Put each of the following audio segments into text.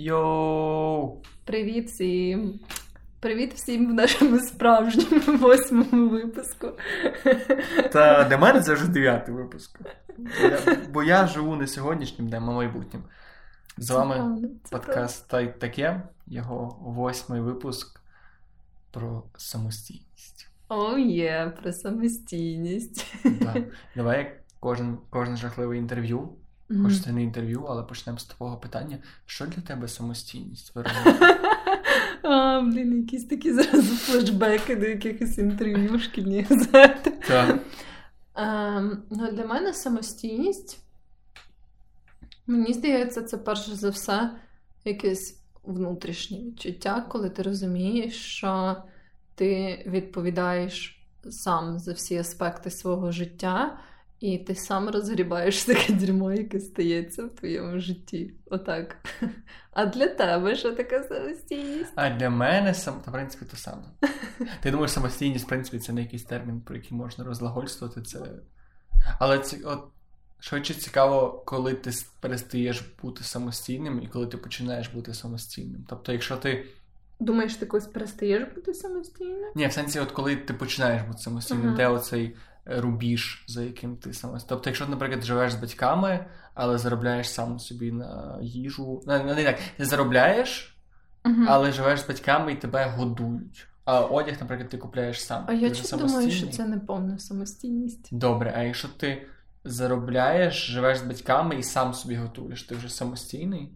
Йоу! Привіт всім! Привіт всім в нашому справжньому восьмому випуску. Та для мене це вже дев'ятий випуск. Я, бо я живу не сьогоднішнім днем, а майбутнім. З вами правда, подкаст «Та таке, його восьмий випуск про самостійність. О, є, про самостійність. Да. Давай кожен, кожне жахливе інтерв'ю. Хоч це не інтерв'ю, але почнемо з такого питання: що для тебе самостійність? А, блін, якісь такі зразу флешбеки до якихось інтерв'ю шкільні газети. Так. Ну, Для мене самостійність, мені здається, це перш за все якесь внутрішнє відчуття, коли ти розумієш, що ти відповідаєш сам за всі аспекти свого життя. І ти сам розгрібаєш таке дерьмо, яке стається в твоєму житті. Отак. А для тебе що така самостійність? А для мене сам, в принципі, то саме. Ти думаєш, самостійність, в принципі, це не якийсь термін, про який можна розлагольствувати. Це... Але це от швидше цікаво, коли ти перестаєш бути самостійним і коли ти починаєш бути самостійним. Тобто, якщо ти. Думаєш, ти колись перестаєш бути самостійним? Ні, в сенсі, от коли ти починаєш бути самостійним, uh-huh. де оцей рубіж, за яким ти саме. Тобто, якщо, наприклад, живеш з батьками, але заробляєш сам собі на їжу. Не, не так, ти заробляєш, uh-huh. але живеш з батьками і тебе годують. А одяг, наприклад, ти купляєш сам. А я чому думаю, що це не повна самостійність. Добре, а якщо ти заробляєш, живеш з батьками і сам собі готуєш, ти вже самостійний?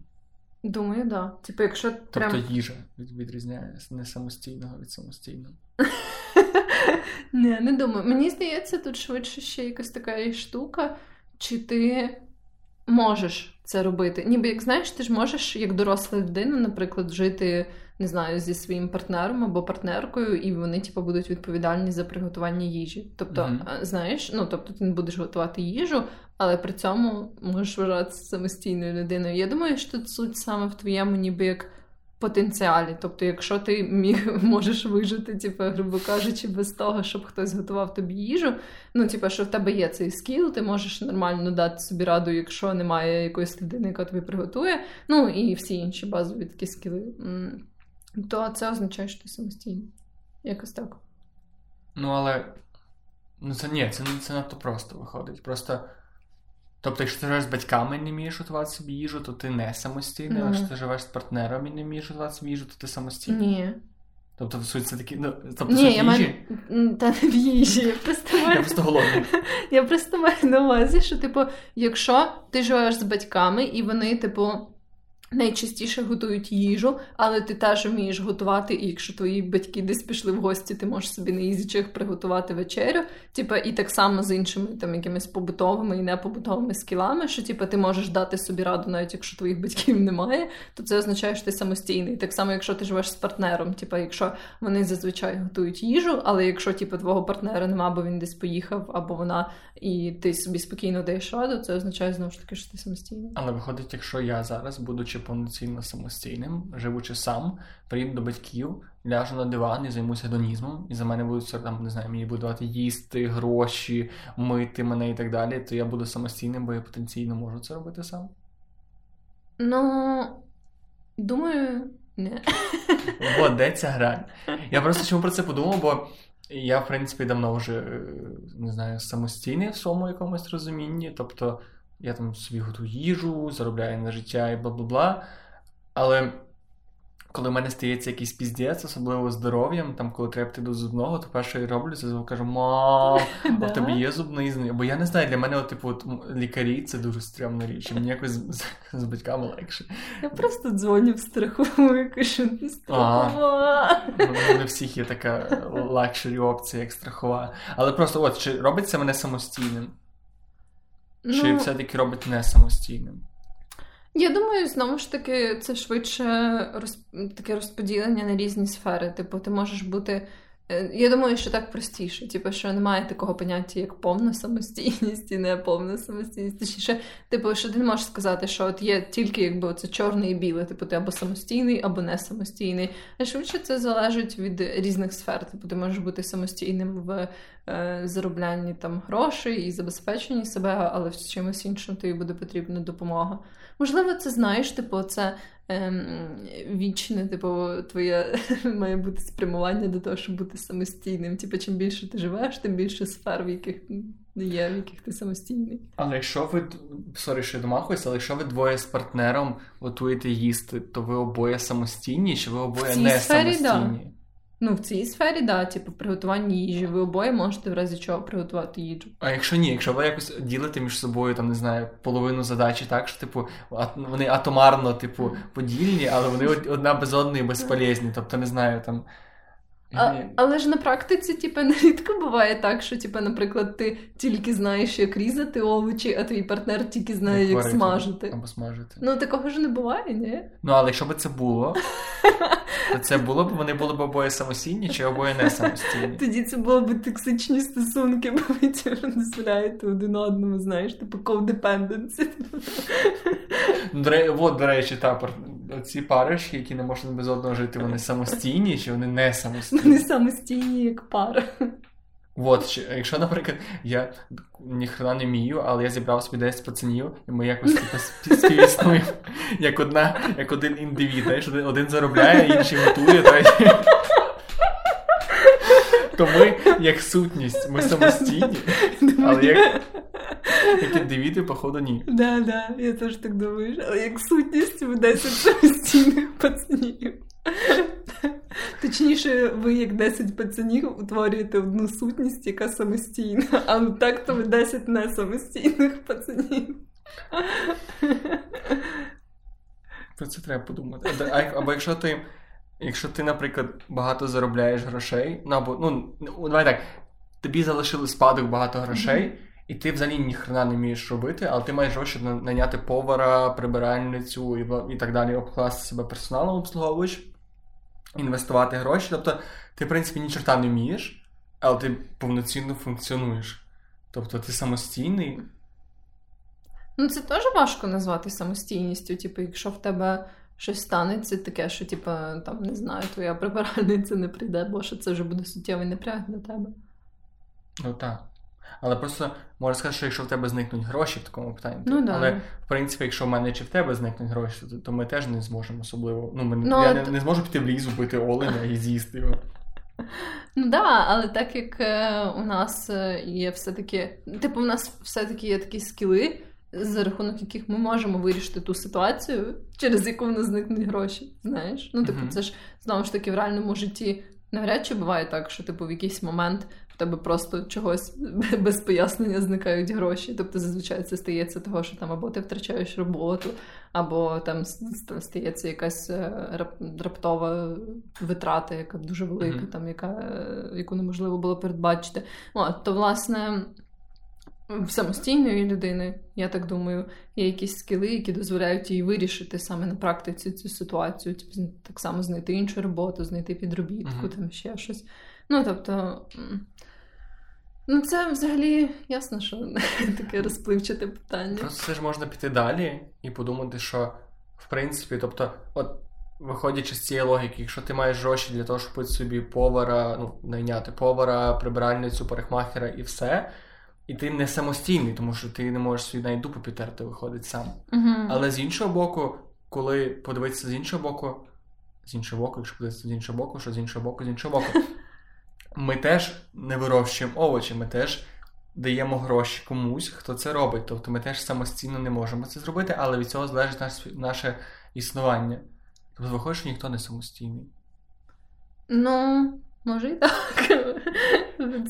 Думаю, так. Да. Типу, якщо Тобто прям... їжа відрізняє не самостійного від самостійного. Не, не думаю. Мені здається, тут швидше ще якась така штука, чи ти можеш це робити. Ніби як знаєш, ти ж можеш, як доросла людина, наприклад, жити, не знаю, зі своїм партнером або партнеркою, і вони, типу, будуть відповідальні за приготування їжі. Тобто, mm-hmm. знаєш, ну тобто ти не будеш готувати їжу, але при цьому можеш вважатися самостійною людиною. Я думаю, що тут суть саме в твоєму, ніби як потенціалі. Тобто, якщо ти міг можеш вижити, типу, грубо кажучи, без того, щоб хтось готував тобі їжу. Ну, типу, що в тебе є цей скіл, ти можеш нормально дати собі раду, якщо немає якоїсь людини, яка тобі приготує. Ну і всі інші базові такі скіли, то це означає, що ти самостійний. Якось так. Ну, але ну це ні, це це надто просто виходить. Просто. Тобто, якщо ти живеш з батьками і не вмієш готувати собі їжу, то ти не самостійний, а якщо ти живеш з партнером і не вмієш готувати собі їжу, то ти самостійний. Ні. Тобто, в суть це такі, ну, тобто, Ні, я маю... Та не в їжі. Я просто маю... Я просто голодний. Я просто маю на увазі, що, типу, якщо ти живеш з батьками, і вони, типу, найчастіше готують їжу, але ти теж вмієш готувати, і якщо твої батьки десь пішли в гості, ти можеш собі на ізічих приготувати вечерю. Типа, і так само з іншими там якимись побутовими і непобутовими скілами, що типа ти можеш дати собі раду, навіть якщо твоїх батьків немає, то це означає, що ти самостійний. Так само, якщо ти живеш з партнером, типа, якщо вони зазвичай готують їжу, але якщо типу, твого партнера нема, бо він десь поїхав, або вона, і ти собі спокійно даєш раду, це означає знову ж таки, що ти самостійний. Але виходить, якщо я зараз, будучи повноцінно самостійним, живучи сам, приїду до батьків, ляжу на диван і займуся гедонізмом, і за мене будуть там, не знаю, мені будуть давати їсти, гроші, мити мене і так далі, то я буду самостійним, бо я потенційно можу це робити сам. Ну, думаю, не. От, де ця грань. Я просто чому про це подумав, бо. Я, в принципі, давно вже не знаю, самостійний в своєму якомусь розумінні. Тобто я там собі готую їжу, заробляю на життя і бла бла бла. Але коли в мене стається якийсь піздець, особливо здоров'ям, там, коли треба йти до зубного, то перше я роблю, це кажу, мам, а в тебе є зубний зни. Бо я не знаю, для мене, от, типу, от, лікарі це дуже стрімна річ. і Мені якось з, з, з батьками легше. Я просто дзвоню в страхову, кажу, не страхова. Не всіх є така luxury опція, як страхова. Але просто от, чи робить це мене самостійним? Ну... Чи все-таки робить не самостійним? Я думаю, знову ж таки, це швидше роз... таке розподілення на різні сфери. Типу, ти можеш бути. Е, я думаю, що так простіше, типу, що немає такого поняття, як повна самостійність і не повна самостійність. Точніше, типу, що ти не можеш сказати, що от є тільки якби це чорне і біле, типу, ти або самостійний, або не самостійний. А швидше це залежить від різних сфер. Типу, ти можеш бути самостійним в е, зароблянні там грошей і забезпеченні себе, але в чимось іншому тобі буде потрібна допомога. Можливо, це знаєш, типу, це ем, вічне, типу, твоє має бути спрямування до того, щоб бути самостійним. Типу, чим більше ти живеш, тим більше сфер, в яких є, в яких ти самостійний. Але якщо ви sorry, що я домахуюся, але якщо ви двоє з партнером готуєте їсти, то ви обоє самостійні, чи ви обоє несамостійні? Да. Ну, в цій сфері, да, типу, приготування їжі. Ви обоє можете в разі чого приготувати їжу. А якщо ні, якщо ви якось ділите між собою, там не знаю, половину задачі, так що типу вони атомарно, типу, подільні, але вони одна без одної безполезні. Тобто, не знаю, там а, Але ж на практиці, типу, нерідко буває так, що, типу, наприклад, ти тільки знаєш, як різати овочі, а твій партнер тільки знає, як, як смажити. Або смажити. Ну, такого ж не буває, ні? Ну, але якщо б це було, то це було б, вони були б обоє самостійні чи обоє не самостійні. Тоді це було б токсичні стосунки, бо ви дозволяєте один одному, знаєш, типу codependence. Ну, от, до речі, та ці парочки, які не можуть без одного жити, вони самостійні чи вони не самостійні? Вони самостійні як пара. От, якщо, наприклад, я ніхрена не вмію, але я зібрав собі 10 пацанів, і ми якось типу, співіснуємо, як одна, як один індивід, знаєш, один, один заробляє, інший готує, та то ми як сутність, ми самостійні, але як як індивіди, походу, ні. Да, да, я теж так думаю, але як сутність в 10 самостійних пацанів. Точніше, ви, як 10 пацанів, утворюєте одну сутність, яка самостійна, а так то ви 10 не самостійних пацанів. Про це треба подумати. Або якщо ти, якщо ти, наприклад, багато заробляєш грошей, ну або ну, давай так, тобі залишили спадок багато грошей. І ти взагалі ніхрена не вмієш робити, але ти маєш гроші наняти повара, прибиральницю і і так далі, обкласти себе персоналом обслуговуєш, інвестувати гроші. Тобто, ти, в принципі, ні чорта не вмієш, але ти повноцінно функціонуєш. Тобто ти самостійний. Ну, це теж важко назвати самостійністю. Типу, якщо в тебе щось станеться, таке, що, типу, там, не знаю, твоя прибиральниця не прийде, бо що це вже буде суттєвий напряг для тебе. Ну так. Але просто можна сказати, що якщо в тебе зникнуть гроші в такому питанні, ну, то, да. але в принципі, якщо в мене чи в тебе зникнуть гроші, то, то ми теж не зможемо особливо. Ну, ми, ну, я не, не зможу піти в ліс, убити оленя і з'їсти його. Ну да, але так як е, у нас е, є все-таки, типу, у нас все-таки є такі скіли, за рахунок яких ми можемо вирішити ту ситуацію, через яку в нас зникнуть гроші. Знаєш? Ну, типу, це ж знову ж таки в реальному житті навряд чи буває так, що типу в якийсь момент в тебе просто чогось без пояснення зникають гроші. Тобто, зазвичай це стається того, що там або ти втрачаєш роботу, або там стається якась е, раптова витрата, яка дуже велика, mm-hmm. там яка яку неможливо було передбачити. От, то власне самостійної людини, я так думаю, є якісь скіли, які дозволяють їй вирішити саме на практиці цю ситуацію, Тобто, так само знайти іншу роботу, знайти підробітку, uh-huh. там ще щось. Ну, тобто, ну це взагалі ясно, що таке розпливчате питання. Просто це ж можна піти далі і подумати, що в принципі, тобто, от. Виходячи з цієї логіки, якщо ти маєш гроші для того, щоб собі повара, ну, найняти повара, прибиральницю, парикмахера і все, і ти не самостійний, тому що ти не можеш свій навіть дупу підтерти, виходить сам. Uh-huh. Але з іншого боку, коли подивитися з іншого боку, з іншого боку, якщо подивитися з іншого боку, що з іншого боку, з іншого боку, ми теж не вирощуємо овочі, ми теж даємо гроші комусь, хто це робить. Тобто ми теж самостійно не можемо це зробити, але від цього залежить наше, наше існування. Тобто, виходить, що ніхто не самостійний. Ну, може і так.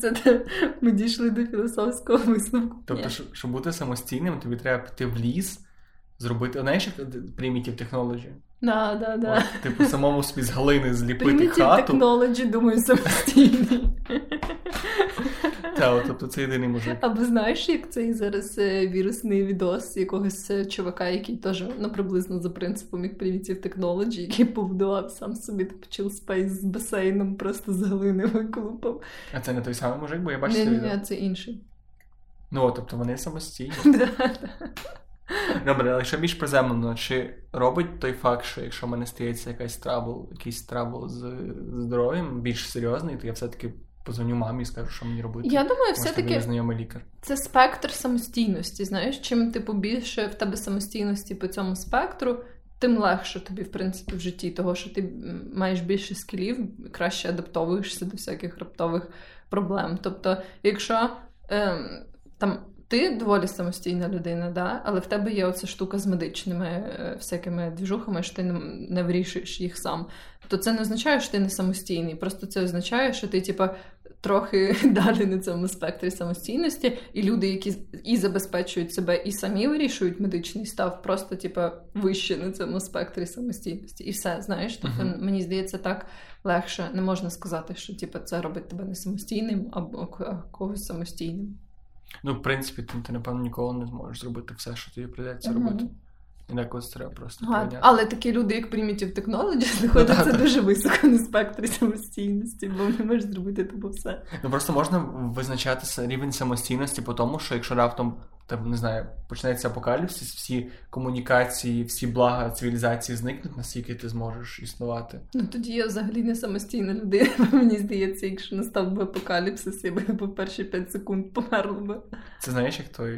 Це Ми дійшли до філософського висновку. Тобто, щоб бути самостійним, тобі треба піти в ліс, зробити знаєш, як Primitive Technology? Да, да, да. От, типу, самому собі з глини зліпити Primitive хату. Technology, думаю, самостійний. Так, тобто це єдиний мужик. Або знаєш, як цей зараз е, вірусний відос якогось е, чувака, який теж ну, приблизно за принципом як Primitive Technology, який побудував сам собі типу, chill space з басейном, просто з глини виколупав. А це не той самий мужик, бо я бачу відео. Ні, це інший. Ну, тобто вони самостійні. Добре, але якщо більш приземлено, чи робить той факт, що якщо в мене стається якась trouble, якийсь trouble з здоров'ям, більш серйозний, то я все-таки позвоню мамі і скажу, що мені робити. Я думаю, все-таки знайомий лікар. Це спектр самостійності. Знаєш, чим типу більше в тебе самостійності по цьому спектру, тим легше тобі, в принципі, в житті, того, що ти маєш більше skill ів, краще адаптовуєшся до всяких раптових проблем. Тобто, якщо ем, там ти доволі самостійна людина, да? але в тебе є оця штука з медичними е, всякими двіжухами, що ти не, не вирішуєш їх сам. То це не означає, що ти не самостійний. Просто це означає, що ти, типа, трохи далі на цьому спектрі самостійності, і люди, які і забезпечують себе, і самі вирішують медичний став, просто типа вище на цьому спектрі самостійності. І все, знаєш, тобто uh-huh. мені здається, так легше не можна сказати, що типа це робить тебе не самостійним або когось самостійним. Ну, в принципі, ти, ти напевно ніколи не зможеш зробити все, що тобі прийдеться mm-hmm. робити. Інакось треба просто ага, Але такі люди, як Primitive Technology, знаходяться ну, дуже високо на спектрі самостійності, бо не можеш зробити тобі все. Ну просто можна визначати рівень самостійності по тому, що якщо раптом там не знаю, почнеться апокаліпсис, всі комунікації, всі блага цивілізації зникнуть, наскільки ти зможеш існувати. Ну тоді я взагалі не самостійна людина. Мені здається, якщо настав би апокаліпсис, я би по перші 5 секунд померла би. Це знаєш, як то,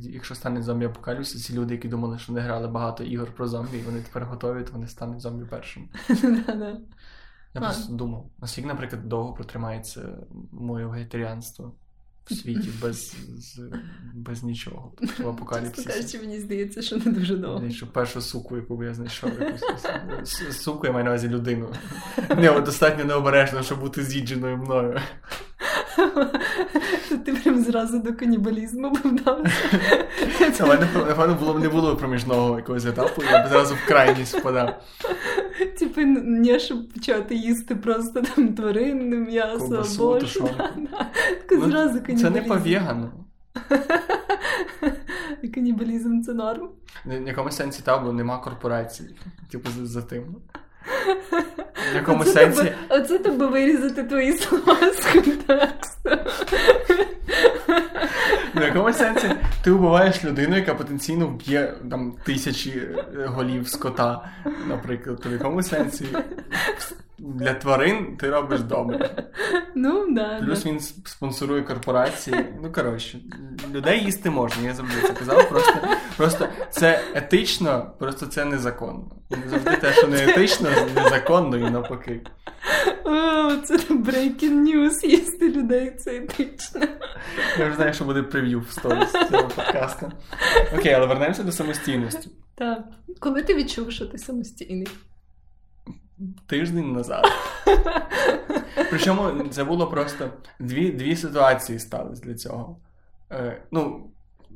якщо стане зомбі апокаліпсис, ці люди, які думали, що вони грали багато ігор про зомбі, і вони тепер готові, то вони стануть зомбі першим. Я просто думав, наскільки, наприклад, довго протримається моє вегетаріанство в світі без без нічого. В апокаліпсисі. кажучи, мені здається, що не дуже довго. Що першу суку, яку я знайшов, якусь суку, я маю на увазі людину. Не, достатньо необережно, щоб бути з'їдженою мною. Ти прям зразу до канібалізму вдався. Напевно, було не було проміжного якогось етапу, я б зразу в крайність впадав. Типу, не щоб почати їсти просто там тваринне м'ясо або що. зразу канібалізм. Це не по вегану. Канібалізм це норм. В якомусь сенсі та, бо нема корпорації. Типу, за тим. В якому оце сенсі. Тобі, оце тобі вирізати твої слова з контексту. В якому сенсі ти вбиваєш людину, яка потенційно вб'є там тисячі е, голів скота, наприклад. В якому сенсі для тварин ти робиш добре. Ну, да. Плюс він спонсорує корпорації. Ну, коротше, людей їсти можна, я завжди це казав. Просто просто це етично, просто це незаконно. Завжди те, що не етично, незаконно і навпаки. О, Це breaking news, їсти людей, це етично. Я вже знаю, що буде прев'ю в сторіс цього подкасту. Окей, але вернемося до самостійності. Так. Коли ти відчув, що ти самостійний? Тиждень назад. Причому це було просто дві дві ситуації стались для цього. Е, Ну,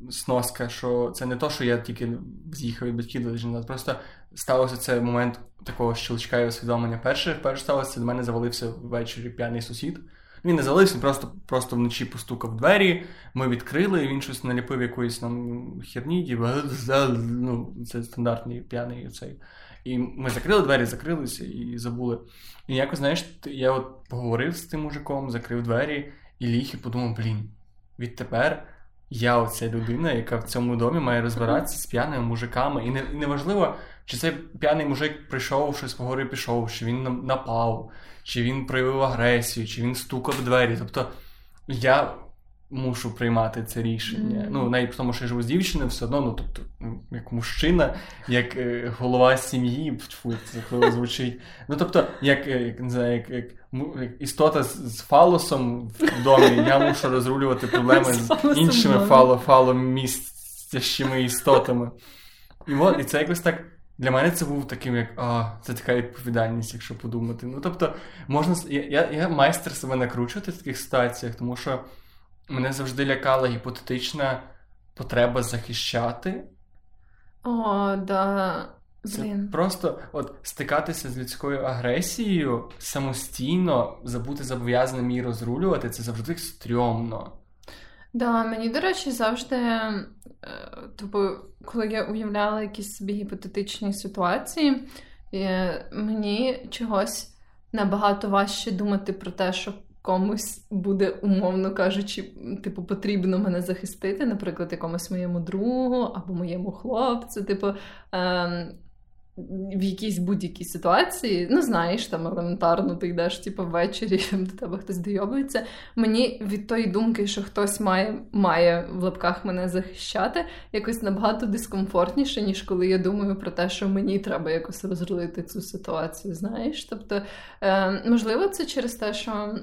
сноска, що це не то, що я тільки з'їхав від батьків до тиждень назад. Просто сталося це момент такого щелчка і усвідомлення. Перше, перше сталося, до мене завалився ввечері п'яний сусід. Він не залився, він просто просто вночі постукав в двері, ми відкрили, і він щось наліпив якоїсь нам херні, ну, це стандартний п'яний цей. І ми закрили двері, закрилися і забули. І якось, знаєш, я от поговорив з тим мужиком, закрив двері і ліг і подумав: блін, відтепер я оця людина, яка в цьому домі має розбиратися з п'яними мужиками. І не, і неважливо, чи цей п'яний мужик прийшов, щось поговорив, пішов, чи він напав, чи він проявив агресію, чи він стукав в двері. Тобто я мушу приймати це рішення. Mm-hmm. Ну, навіть тому, що я живу з дівчиною, все одно, ну тобто, як мужчина, як е, голова сім'ї, фу, це коли звучить. Ну, тобто, як е, як, не знаю, як, як, як істота з, з фалосом в домі, я мушу розрулювати проблеми з, з іншими фало, фаломістящими істотами. І от, і це якось так. Для мене це був таким, як а, це така відповідальність, якщо подумати. Ну, тобто, можна я, я, я майстер себе накручувати в таких ситуаціях, тому що. Мене завжди лякала гіпотетична потреба захищати. О, да. Блін. Просто от стикатися з людською агресією самостійно, забути зобов'язаним її розрулювати, це завжди стрьомно. Да, мені, до речі, завжди, тобто, коли я уявляла якісь собі гіпотетичні ситуації, е, мені чогось набагато важче думати про те, що комусь буде, умовно кажучи, типу, потрібно мене захистити, наприклад, якомусь моєму другу або моєму хлопцю. Типу, ем, в якійсь будь-якій ситуації, ну знаєш, там елементарно ти йдеш типу, ввечері, до тебе хтось дойобується. Мені від тої думки, що хтось має має в лапках мене захищати, якось набагато дискомфортніше, ніж коли я думаю про те, що мені треба якось розрулити цю ситуацію. Знаєш? Тобто, е, можливо, це через те, що.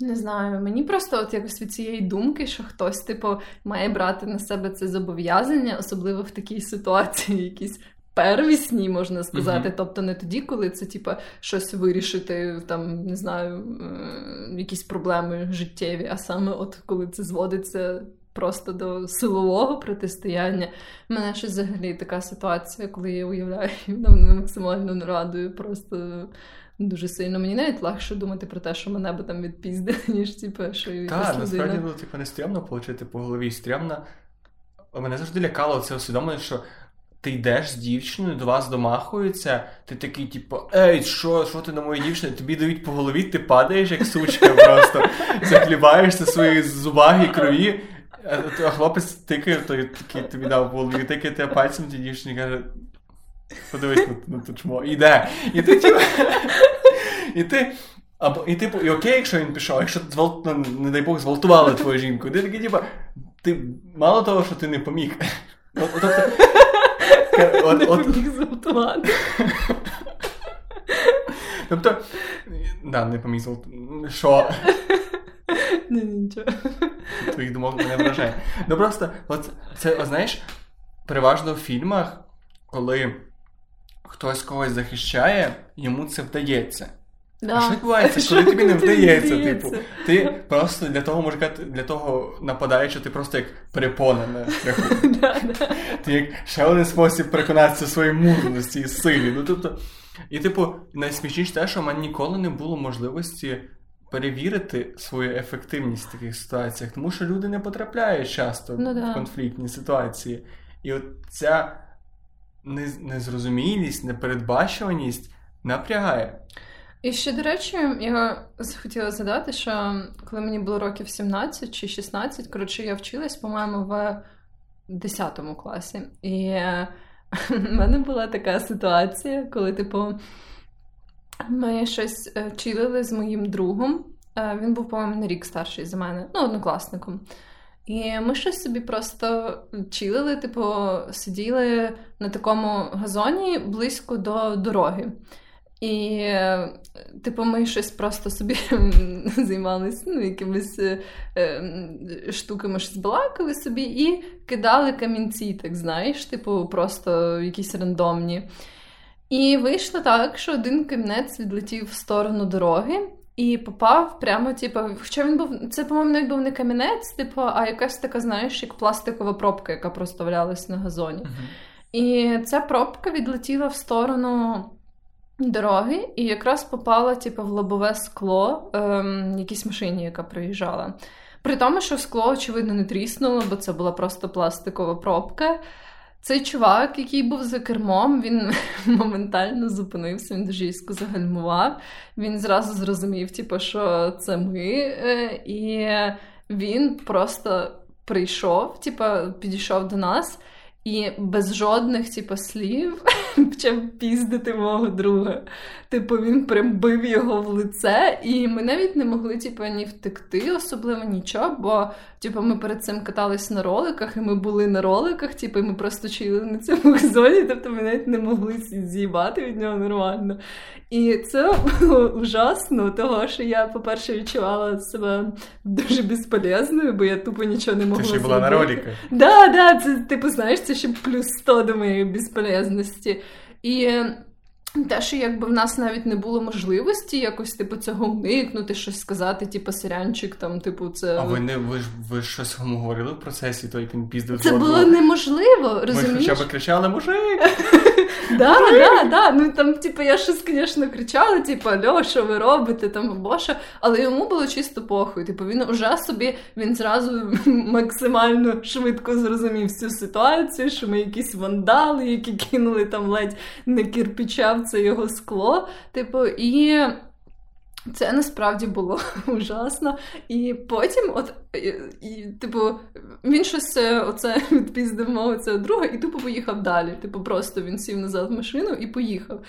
Не знаю, мені просто от якось від цієї думки, що хтось, типу, має брати на себе це зобов'язання, особливо в такій ситуації, якісь первісні, можна сказати. Uh-huh. Тобто не тоді, коли це типу, щось вирішити, там не знаю, е- якісь проблеми життєві, а саме от коли це зводиться. Просто до силового протистояння. У мене ще взагалі така ситуація, коли я уявляю, мене максимально нарадую. Просто дуже сильно. Мені навіть легше думати про те, що мене би там відпіздили, ніж типу, що Так, насправді ну, типу, не стрімно отримати по голові. Стрімно. Мене завжди лякало це усвідомлення, що ти йдеш з дівчиною, до вас домахуються, ти такий, типу, ей, що що ти на моїй дівчині? Тобі дають по голові, ти падаєш, як сучка, просто захлібаєшся свої зубаги і крові. А хлопець тикає, той такий тобі дав по голові, тикає тебе пальцем, ті дівчині каже. Подивись на, на ту чмо. Іде. І ти типу, і ти. Або, і типу, і окей, якщо він пішов, якщо звал, ну, не дай Бог, зґвалтували твою жінку, ти такий, типу, ти мало того, що ти не поміг. От, от, от, не от, поміг зґвалтувати. Тобто, да, не поміг зґвалтувати. Що? Ні, нічого. Твоїх думок мене вражає. Ну просто, от це, знаєш, переважно в фільмах, коли хтось когось захищає, йому це вдається. Да. А що відбувається, коли тобі не вдається? Типу, ти просто для того мужика, для того нападаючи, ти просто як перепона на шляху. Ти як ще один спосіб переконатися своїй мужності і силі. Ну, тобто, І, типу, найсмішніше те, що в мене ніколи не було можливості перевірити свою ефективність в таких ситуаціях, тому що люди не потрапляють часто ну, в конфліктні ситуації. І от ця незрозумілість, непередбачуваність напрягає. І ще, до речі, я хотіла задати, що коли мені було років 17 чи 16, коротше, я вчилась, по-моєму, в 10 класі. І в мене була така ситуація, коли, типу, ми щось е, чилили з моїм другом. Е, він був, по-моєму, на рік старший за мене, ну, однокласником. І ми щось собі просто чилили, типу, сиділи на такому газоні близько до дороги. І, типу, ми щось просто собі займалися ну, якимись е, е, штуками, щось балакали собі і кидали камінці, так знаєш, типу, просто якісь рандомні. І вийшло так, що один камінець відлетів в сторону дороги. І попав прямо, типу, хоча він був, це, по-моєму, навіть був не камінець, типу, а якась така, знаєш, як пластикова пробка, яка просто валялась на газоні. Uh-huh. І ця пробка відлетіла в сторону дороги і якраз попала, типу, в лобове скло ем, якійсь машині, яка приїжджала. При тому, що скло, очевидно, не тріснуло, бо це була просто пластикова пробка. Цей чувак, який був за кермом, він моментально зупинився, він дуже різко загальмував. Він зразу зрозумів, типу, що це ми, е, і він просто прийшов, типу, підійшов до нас. І без жодних типу, слів почав піздити мого друга. Типу, він прям бив його в лице, і ми навіть не могли типу, ні втекти, особливо нічого, бо типу, ми перед цим катались на роликах, і ми були на роликах, типу, і ми просто чили на цьому зоні, тобто ми навіть не могли з'їбати від нього нормально. І це було ужасно, того що я, по-перше, відчувала себе дуже безполезною, бо я тупо нічого не могла. Ти ще була на роликах. Да, да, це типу, знаєш, це ще плюс 100 до моєї безполезності. І те, що якби в нас навіть не було можливості якось типу цього уникнути, щось сказати, типу сирянчик, там, типу, це. А ви не ви ж ви щось говорили в процесі, то як він піздив Це було неможливо, розумієш? Ви хоча б кричали, мужик! Да, да, да. Ну там, типу, я щось, звісно, кричала, типу, Альо, що ви робите, там або що, але йому було чисто похуй. Типу, він уже собі він зразу максимально швидко зрозумів всю ситуацію, що ми якісь вандали, які кинули там ледь не кірпіча в це його скло. Типу, і Це насправді було ужасно. І потім, от, і, і, типу, він щось е, оце відпіздив мого цього друга і тупо поїхав далі. Типу, просто він сів назад в машину і поїхав.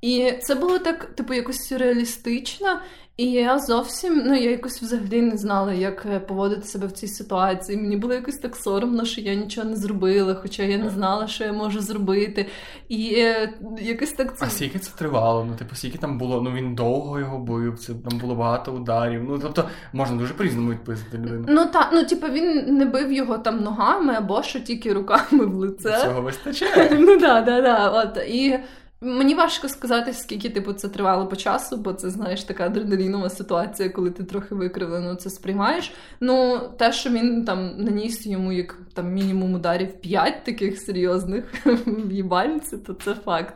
І це було так, типу, якось сюрреалістично, і я зовсім ну я якось взагалі не знала, як е, поводити себе в цій ситуації. Мені було якось так соромно, що я нічого не зробила, хоча я не знала, що я можу зробити. І е, якось так це. А скільки це тривало? Ну, типу, скільки там було, ну він довго його бив, це там було багато ударів. Ну тобто можна дуже по-різному відписати людину. Ну так, ну типу, він не бив його там ногами або що тільки руками в лице. Цього вистачає. Ну так, так, так. От і. Мені важко сказати, скільки типу це тривало по часу, бо це знаєш така адреналінова ситуація, коли ти трохи викривлено це сприймаєш. Ну, те, що він там наніс йому як там мінімум ударів п'ять таких серйозних в їбальниці, то це факт.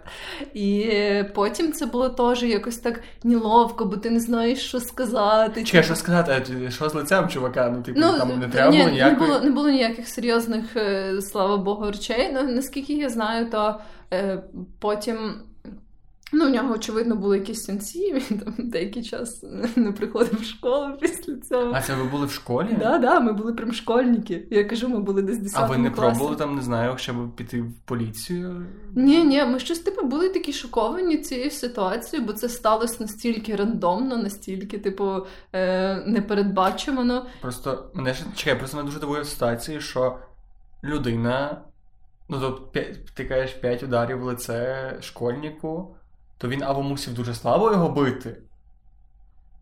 І потім це було теж якось так неловко, бо ти не знаєш, що сказати. Чи що сказати, що з лицем чувака? Ну, типу, ну, там не треба ні, було ніякої... Не було, не було ніяких серйозних, е, слава Богу, речей. Ну, наскільки я знаю, то. Е, потім. Ну, у нього, очевидно, були якісь сенсі, він там деякий час не приходив в школу після цього. А це ви були в школі? Так, да, да, ми були прям школьники. Я кажу, ми були десь 10 А ви не класі. пробували там, не знаю, щоб піти в поліцію? Ні, ні, ми щось типу були такі шоковані цією ситуацією, бо це сталося настільки рандомно, настільки, типу, е- непередбачувано. Просто мене ж чекай, просто мене дуже дивує ситуації, що людина. Ну, то ти кажеш 5 ударів в лице школьнику, то він або мусив дуже слабо його бити.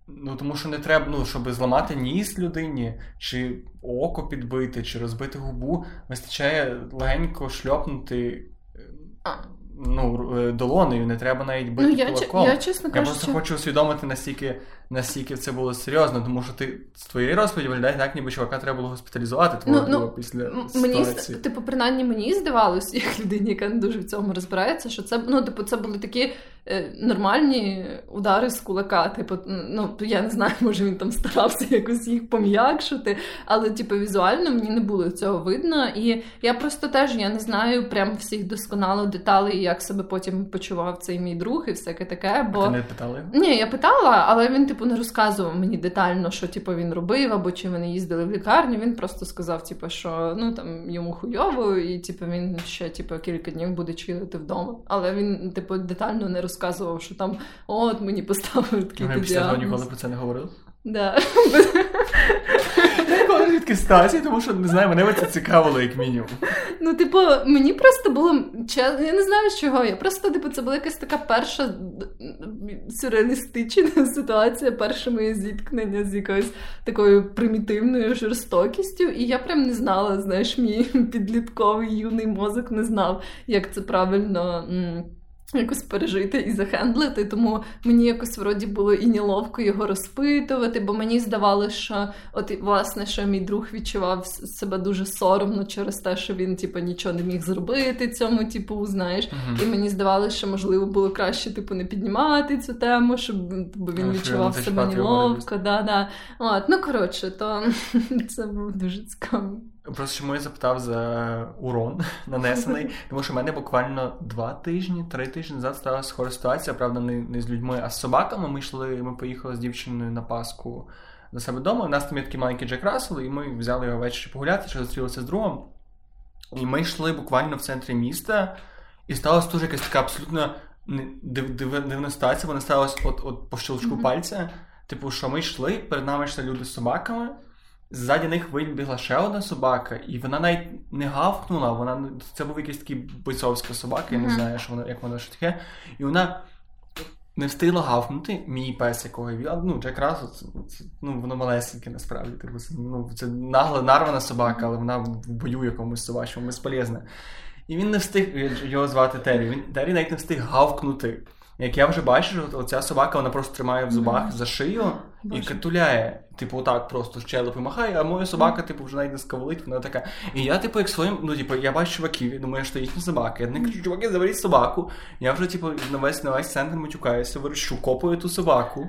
Ну, тому що не треба, ну, щоб зламати ніс людині, чи око підбити, чи розбити губу, вистачає легенько шльопнути ну, е, долонею, не треба навіть бити ну, кулаком. Я, я, чесно я просто хочу усвідомити, наскільки наскільки це було серйозно, тому що ти з твоєї розповіді виглядає так, ніби чувака треба було госпіталізувати твого ну, ну, після мені, ситуації. Типу, принаймні мені здавалось, як людині, яка не дуже в цьому розбирається, що це ну, типу, це були такі нормальні удари з кулака. Типу, ну я не знаю, може він там старався якось їх пом'якшити, але типу, візуально мені не було цього видно. І я просто теж я не знаю прям всіх досконало деталей, як себе потім почував цей мій друг і всяке таке. Бо а ти не питали? Ні, я питала, але він типу не розказував мені детально, що типу, він робив, або чи вони їздили в лікарню. Він просто сказав, типу, що ну там йому хуйово, і типу, він ще типу, кілька днів буде чилити вдома. Але він, типу, детально не розказував, що там от мені поставили такий Ми після того ніколи про це не говорили? Да. Звідки стації, тому що не знаю, мене це цікавило, як мінімум. Ну, типу, мені просто було я не знаю з чого. Я просто, типу, це була якась така перша сюрреалістична ситуація, перше моє зіткнення з якоюсь такою примітивною жорстокістю. І я прям не знала, знаєш, мій підлітковий юний мозок не знав, як це правильно якось пережити і захендлити, тому мені якось вроді було і неловко його розпитувати, бо мені здавалося, що от власне, що мій друг відчував себе дуже соромно через те, що він типу, нічого не міг зробити цьому, типу, знаєш. Uh-huh. І мені здавалося, що можливо було краще типу, не піднімати цю тему, щоб бо він відчував себе неловко. Да, да. От, Ну коротше, то це було дуже цікаво. Просто чому я запитав за урон нанесений, тому що в мене буквально два тижні, три тижні назад стала схожа ситуація, правда, не, не з людьми, а з собаками. Ми йшли, ми поїхали з дівчиною на Пасху до себе вдома. У нас там є такий маленький Джек Рассел, і ми взяли його ввечері погуляти, що зустрілися з другом. І ми йшли буквально в центрі міста, і сталася дуже якась така абсолютно див, див, дивна ситуація. Вона сталася от, от по щелчку mm-hmm. пальця. Типу, що ми йшли, перед нами йшли люди з собаками. Ззаді них вибігла ще одна собака, і вона навіть не гавкнула. Вона це був якийсь такий бойцовська собака, я не знаю, що вона, як вона що таке. І вона не встигла гавкнути. Мій пес, якого я ну, Джек Рассел, це, це, ну, воно малесеньке насправді. Типу, це, ну, це нагла нарвана собака, але вона в бою якомусь собачому безполезна. І він не встиг його звати Террі. Він Террі навіть не встиг гавкнути. Як я вже бачу, оця собака вона просто тримає в зубах mm-hmm. за шию Боже. і катуляє. Типу, так просто щелепи махає, а моя собака, типу, вже навіть не скаволить, вона така. І я, типу, як своїм, ну, типу, я бачу чуваків, я думаю, що їхні собаки. Я не кажу, чуваки, заберіть собаку. Я вже, типу, на весь на весь центр матюкаюся, верчу, копаю ту собаку.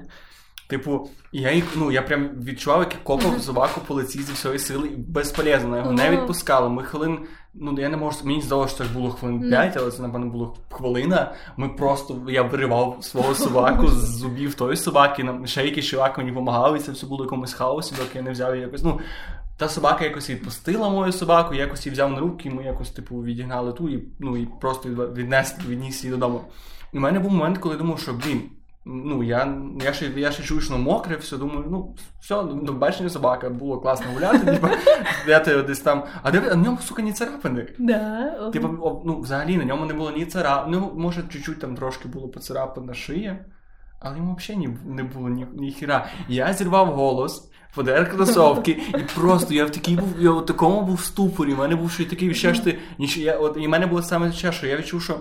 Типу, я їх, ну, я прям відчував, як я копав собаку по лиці зі всієї сили і безполезно. Його не відпускали. Ми хвилин, ну я не можу. Мені здалося, що це було хвилин 5, але це, напевно, було хвилина. Ми просто я виривав свого собаку з зубів тої собаки, нам ще якийсь чувак мені допомагав, і це все було якомусь хаосі, доки я не взяв її якось. Ну, та собака якось відпустила мою собаку, якось її взяв на руки, і ми якось типу відігнали ту і ну, і просто віднесли, відніс її додому. І в мене був момент, коли я думав, що блін. Ну, я я ще я ще чую, що мокре, все думаю, ну, все, до бачення собака, було класно гуляти, типу, де десь там. А де на ньому, сука, ні царапини. Да. Типу, ну, взагалі на ньому не було ні царапин. Ну, може, чуть-чуть там трошки було поцарапин на шиї, але йому взагалі не було ні, ні хіра. Я зірвав голос, подер кросовки, і просто я в такій був, я в такому був ступорі. У мене був ще такий ще ж ти. Я, от, І в мене було саме ще, що я відчув, що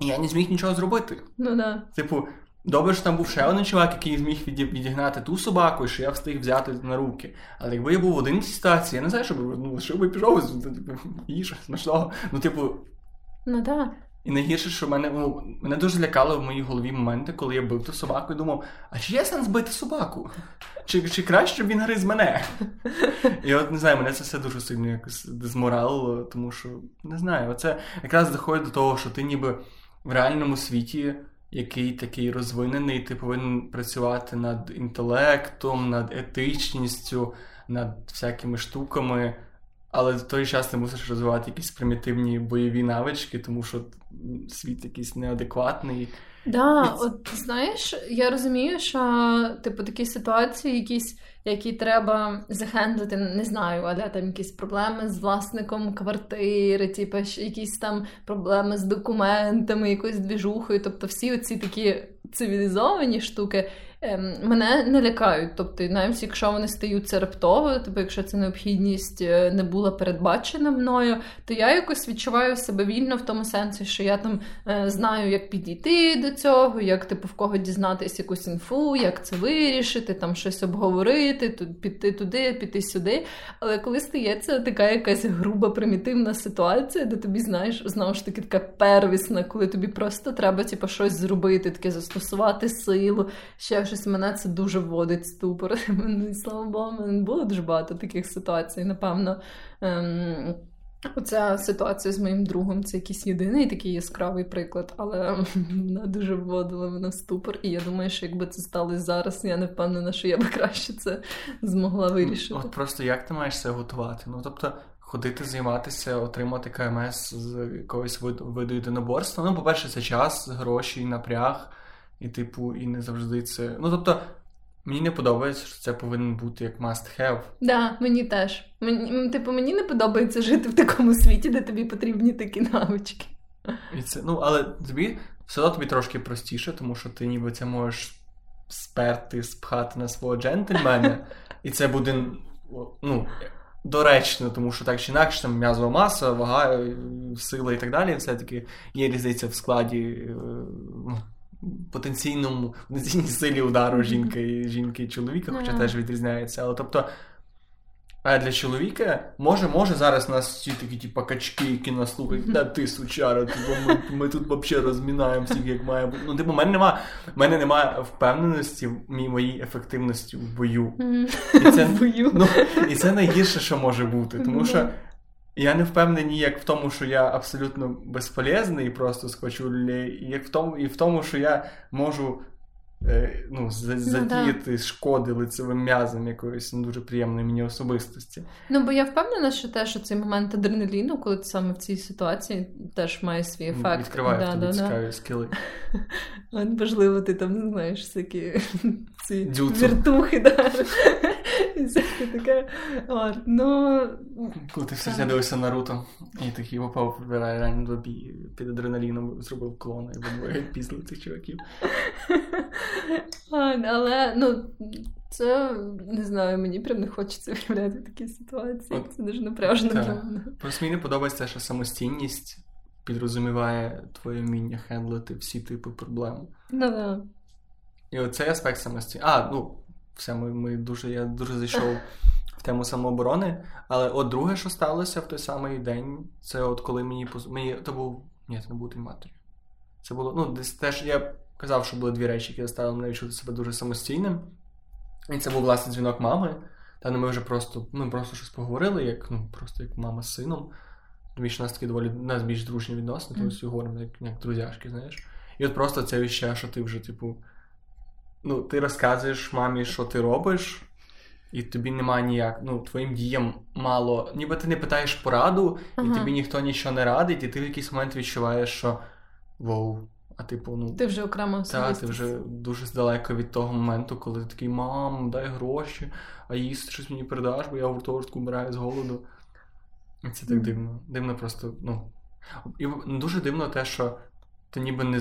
я не зміг нічого зробити. Ну да. Типу, добре, що там був ще один чувак, який зміг відігнати ту собаку, і що я встиг взяти на руки. Але якби я був в один цій ситуації, я не знаю, що би ну, лишив би пішов, типу, їжа, смачного. Ну, типу. Ну да. І найгірше, що мене ну, мене дуже лякали в моїй голові моменти, коли я бив ту собаку і думав, а чи є сенс бити собаку? Чи чи краще щоб він гриз мене? І от не знаю, мене це все дуже сильно якось дезморалило, тому що не знаю, оце якраз доходить до того, що ти ніби в реальному світі, який такий розвинений, ти повинен працювати над інтелектом, над етичністю, над всякими штуками. Але в той час ти мусиш розвивати якісь примітивні бойові навички, тому що світ якийсь неадекватний. Да, от знаєш, я розумію, що типу такі ситуації, якісь, які треба захендлити, не знаю, але там якісь проблеми з власником квартири, типу, якісь там проблеми з документами, якоюсь двіжухою. Тобто всі оці такі цивілізовані штуки. Ем, мене не лякають. Тобто, навіть якщо вони стаються раптово, тобто, якщо ця необхідність е, не була передбачена мною, то я якось відчуваю себе вільно в тому сенсі, що я там е, знаю, як підійти до цього, як типу в кого дізнатися якусь інфу, як це вирішити, там щось обговорити, тут піти туди, піти сюди. Але коли стається така якась груба примітивна ситуація, де тобі знаєш, знову ж таки така первісна, коли тобі просто треба типу, щось зробити, таке застосувати силу. ще щось мене це дуже вводить ступор. Слава Богу, мене було дуже багато таких ситуацій, напевно. Ем, Оця ситуація з моїм другом це якийсь єдиний такий яскравий приклад, але вона дуже вводила мене в ступор. І я думаю, що якби це сталося зараз, я не впевнена, що я би краще це змогла вирішити. От просто як ти маєш це готувати? Ну тобто ходити, займатися, отримати КМС з якогось виду єдиноборства. Ну, по-перше, це час, гроші, напряг. І, типу, і не завжди це. Ну, тобто, мені не подобається, що це повинен бути як must have. Да, мені теж. Мені, Типу, мені не подобається жити в такому світі, де тобі потрібні такі навички. І це, Ну, але тобі все одно тобі трошки простіше, тому що ти ніби це можеш сперти, спхати на свого джентльмена, і це буде ну, доречно, тому що так чи інакше там м'язова маса, вага, сила і так далі. Все-таки є різниця в складі. Ну, потенційному потенційній силі удару жінки жінки і чоловіка, хоча теж відрізняється. Але тобто. А для чоловіка може може зараз нас всі такі, типу, качки, які нас слухають, та ти сучара, типу, ми ми тут взагалі розмінаємося, як має бути. Ну, типу, мене немає мене немає впевненості в моїй ефективності в бою. І це ну, і це найгірше, що може бути. Тому що я не впевнений як в тому, що я абсолютно безполезний і просто схочу людей, як в тому, і в тому, що я можу ну, задіяти ну, шкоди лицевим м'язом якоїсь не дуже приємної мені особистості. Ну, бо я впевнена, що те, що цей момент адреналіну, коли ти саме в цій ситуації теж має свій ефект. Відкриває да, да, цікаві да. скіли. Можливо, ти там знаєш всякі ці віртухи. Да. Всяке таке. От, ну... Коли ти все дивився Наруто, і такий попав вибирає реально під адреналіном зробив клона і двоє після цих чуваків. Але ну, це не знаю, мені прям не хочеться виявляти такі ситуації. От, це дуже напряжно для мене. Просто мені не подобається, що самостійність підрозуміває твоє вміння хендлити всі типи проблем. Ну, да. І оцей аспект самостійності. А, ну, все, ми, ми дуже, я дуже зайшов в тему самооборони. Але от друге, що сталося в той самий день, це от коли мені мені то був. Ні, це не був матері. Це було. Ну, десь теж я казав, що були дві речі, які заставили мене відчути себе дуже самостійним. І це був власне дзвінок мами. Та ну, ми вже просто ми просто щось поговорили, як ну, просто як мама з сином. Тому що у нас такі доволі у нас більш дружні відносини, mm. тому говоримо як, як друзяшки, знаєш. І от просто це віще, що ти вже, типу, ну, ти розказуєш мамі, що ти робиш, і тобі немає ніяк, ну, твоїм діям мало. Ніби ти не питаєш пораду, ага. і тобі ніхто нічого не радить, і ти в якийсь момент відчуваєш, що воу. А типу, ну ти вже окремо Так, ти вже дуже здалеко від того моменту, коли ти такий мам, дай гроші, а їсти щось мені передаш, бо я гуртожитку вмираю з голоду. І це так дивно. Дивно просто, ну. І дуже дивно те, що ти ніби не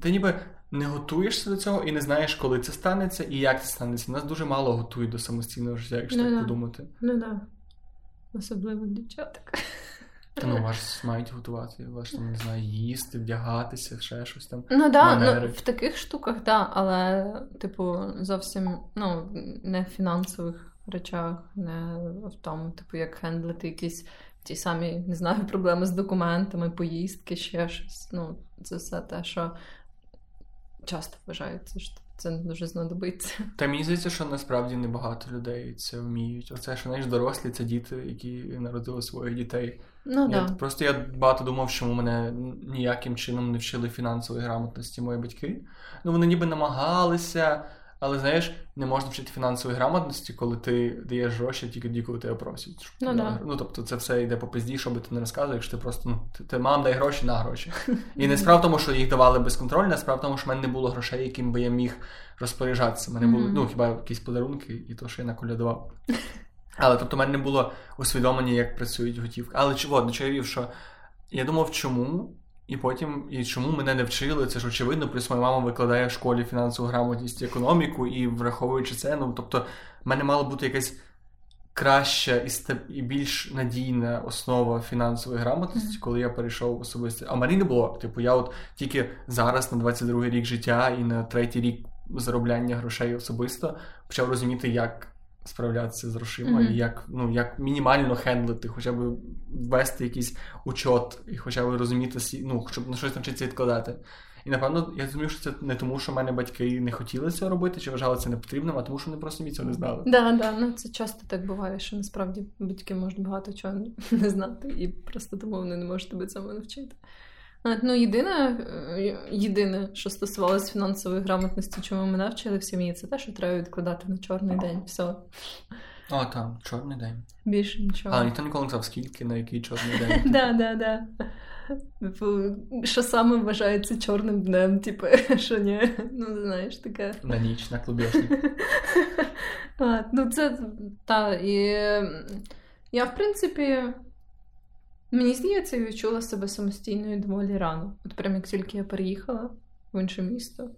ти ніби не готуєшся до цього і не знаєш, коли це станеться і як це станеться. Нас дуже мало готують до самостійного життя, якщо ну, так да. подумати. Ну так. Да. Особливо дівчаток. Ну, вас мають готувати, вас там, не знаю, їсти, вдягатися, ще щось там. Ну так, да, ну, в таких штуках, так, да, але, типу, зовсім ну, не в фінансових речах, не в тому, типу, як хендлити якісь ті самі, не знаю, проблеми з документами, поїздки, ще щось. Ну, це все те, що часто вважається, що це дуже знадобиться. Та мені здається, що насправді небагато людей це вміють. Оце, що знаєш, дорослі це діти, які народили своїх дітей. Ну, я, да. Просто я багато думав, що мене ніяким чином не вчили фінансової грамотності мої батьки. Ну, вони ніби намагалися. Але знаєш, не можна вчити фінансової грамотності, коли ти даєш гроші тільки тоді, коли тебе просять. Ну, да. ну тобто це все йде по пизді, що би ти не розказуєш, ти просто ну, ти, ти мам дай гроші на гроші. І не справа в тому, що їх давали безконтрольно, а справа в тому, що в мене не було грошей, яким би я міг розпоряджатися. Мене були ну хіба якісь подарунки і то, що я наколядував. Але тобто, в мене не було усвідомлення, як працюють готівки. Але чого, до чого я вів, що я думав, чому і потім, і чому мене не вчили, це ж очевидно, плюс моя мама викладає в школі фінансову грамотність і економіку, і враховуючи це, ну тобто, в мене мала бути якась краща і стаб... і більш надійна основа фінансової грамотності, mm-hmm. коли я перейшов особисто. А в мене не було. Типу, я от тільки зараз, на 22-й рік життя і на третій рік заробляння грошей особисто почав розуміти, як справлятися з грошима, mm-hmm. і як ну, як мінімально хендлити, хоча б ввести якийсь учот, і хоча б розуміти, ну, щоб на щось навчитися відкладати. І напевно, я розумію, що це не тому, що в мене батьки не хотіли цього робити, чи вважали це непотрібним, а тому, що вони просто мені цього не знали. Да, да, ну це часто так буває, що насправді батьки можуть багато чого не знати, і просто тому вони не можуть тебе цьому навчити. Ну, єдине, е, єдине, що стосувалося фінансової грамотності, чому мене вчили в сім'ї, це те, що треба відкладати на чорний день. Все. О, там, чорний день. Більше нічого. А ніхто ніколи не сказав, скільки, на який чорний день. Так, так, так. Що саме вважається чорним днем, типу, що ні, ну знаєш, таке. На ніч, на клубешник. Ну, це та, і я, в принципі. Мені здається, я відчула себе самостійною доволі рано. От прям як тільки я переїхала в інше місто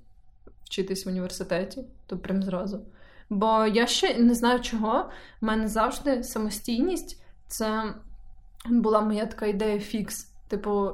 вчитись в університеті, то прям зразу. Бо я ще не знаю чого. У мене завжди самостійність це була моя така ідея фікс. Типу,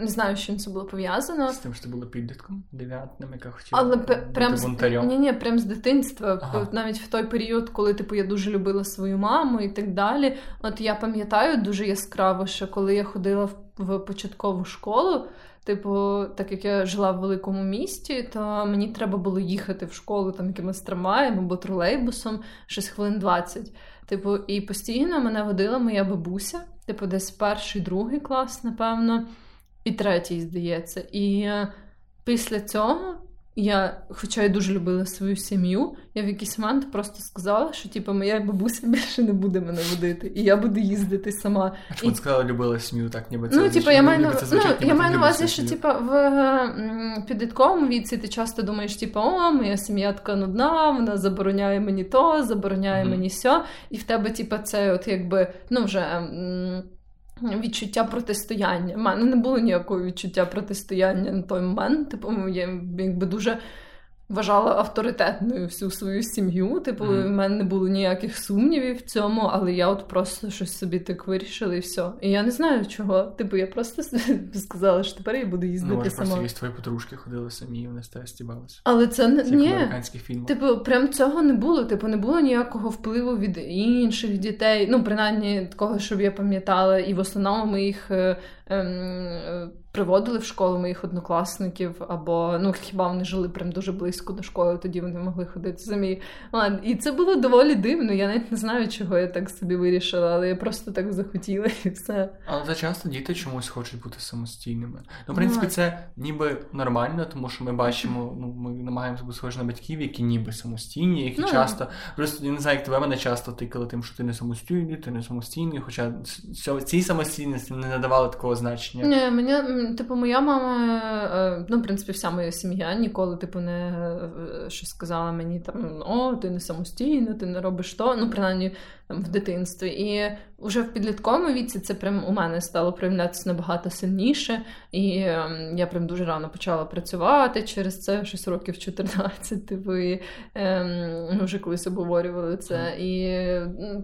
не знаю, з чим це було пов'язано. З тим, що ти була підлітком, дев'ятним, яка хотіла Але бути прям з... Ні, ні, прям з дитинства. Ага. Навіть в той період, коли типу, я дуже любила свою маму і так далі. От я пам'ятаю дуже яскраво, що коли я ходила в, в початкову школу, типу, так як я жила в великому місті, то мені треба було їхати в школу там якимось трамваєм або тролейбусом щось хвилин 20. Типу, і постійно мене водила моя бабуся типу, десь перший, другий клас, напевно, і третій, здається. І е, після цього я, хоча я дуже любила свою сім'ю, я в якийсь момент просто сказала, що типу, моя бабуся більше не буде мене водити, і я буду їздити сама. А чому і... ти сказала, любила сім'ю, так ніби це Ну, типу, я маю ну, я маю на увазі, що типу, в підлітковому віці ти часто думаєш, типу, о, моя сім'я така нудна, вона забороняє мені то, забороняє mm-hmm. мені сьо, і в тебе, типу, це от якби, ну вже відчуття протистояння. У мене не було ніякого відчуття протистояння на той момент. Типу, я якби дуже вважала авторитетною всю свою сім'ю. Типу, mm. в мене не було ніяких сумнівів в цьому, але я от просто щось собі так вирішила і все. І я не знаю чого. Типу, я просто сказала, що тепер я буду їздити ну, сама. Просто твої подружки ходили самі, вони з тебе стібалися. Але це не ні. американських фільмах. Типу, прям цього не було. Типу, не було ніякого впливу від інших дітей. Ну, принаймні, такого, щоб я пам'ятала, і в основному моїх ем, приводили в школу моїх однокласників, або ну хіба вони жили прям дуже близько до школи, тоді вони могли ходити самі. І це було доволі дивно. Я навіть не знаю, чого я так собі вирішила, але я просто так захотіла і все. Але це часто діти чомусь хочуть бути самостійними. Ну, в принципі, це ніби нормально, тому що ми бачимо, ну ми намагаємося бути схожі на батьків, які ніби самостійні, які ну, часто просто я не знаю, як тебе мене часто тикали тим, що ти не самостійний, ти не самостійний, хоча цій самостійності не надавали такого значення. Ні, мені типу, моя мама, е, ну, в принципі, вся моя сім'я ніколи, типу, не щось сказала мені там: о, ти не самостійна, ти не робиш то. Ну, принаймні в дитинстві. І вже в підлітковому віці це прям у мене стало проявлятися набагато сильніше. І ем, я прям дуже рано почала працювати через це, щось років 14, типу, і ем, вже колись обговорювали це. І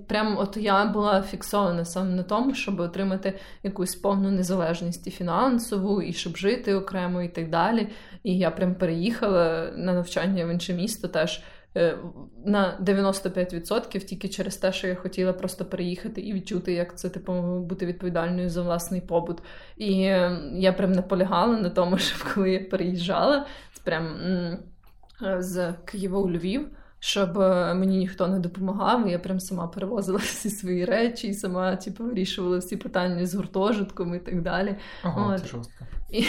прям от я була фіксована саме на тому, щоб отримати якусь повну незалежність і фінансову, і щоб жити окремо, і так далі. І я прям переїхала на навчання в інше місто теж. Е, на 95% тільки через те, що я хотіла просто переїхати і відчути, як це типу бути відповідальною за власний побут. І е, я прям наполягала на тому, щоб коли я переїжджала, прям з Києва у Львів щоб е, мені ніхто не допомагав. Я прям сама перевозила всі свої речі, і сама типу, вирішувала всі питання з гуртожитком і так далі. Ага, це жорстко. І...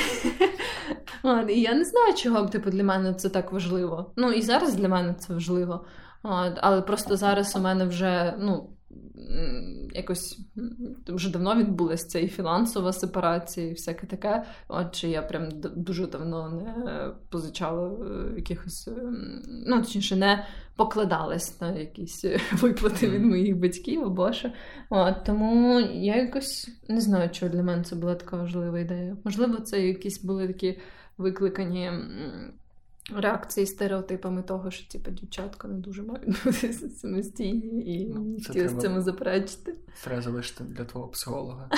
От, і я не знаю, чого типу, для мене це так важливо. Ну і зараз для мене це важливо. От, але просто зараз у мене вже ну, якось вже давно відбулася ця і фінансова сепарація, і всяке таке. Отже, я прям дуже давно не позичала е, якихось, е, ну точніше, не покладалась на якісь виплати від моїх батьків або що. От, Тому я якось не знаю, чого для мене це була така важлива ідея. Можливо, це якісь були такі викликані реакції стереотипами того, що типу, дівчатка не дуже мають бути самостійні і ну, хотіли з цьому заперечити. Треба залишити для твого психолога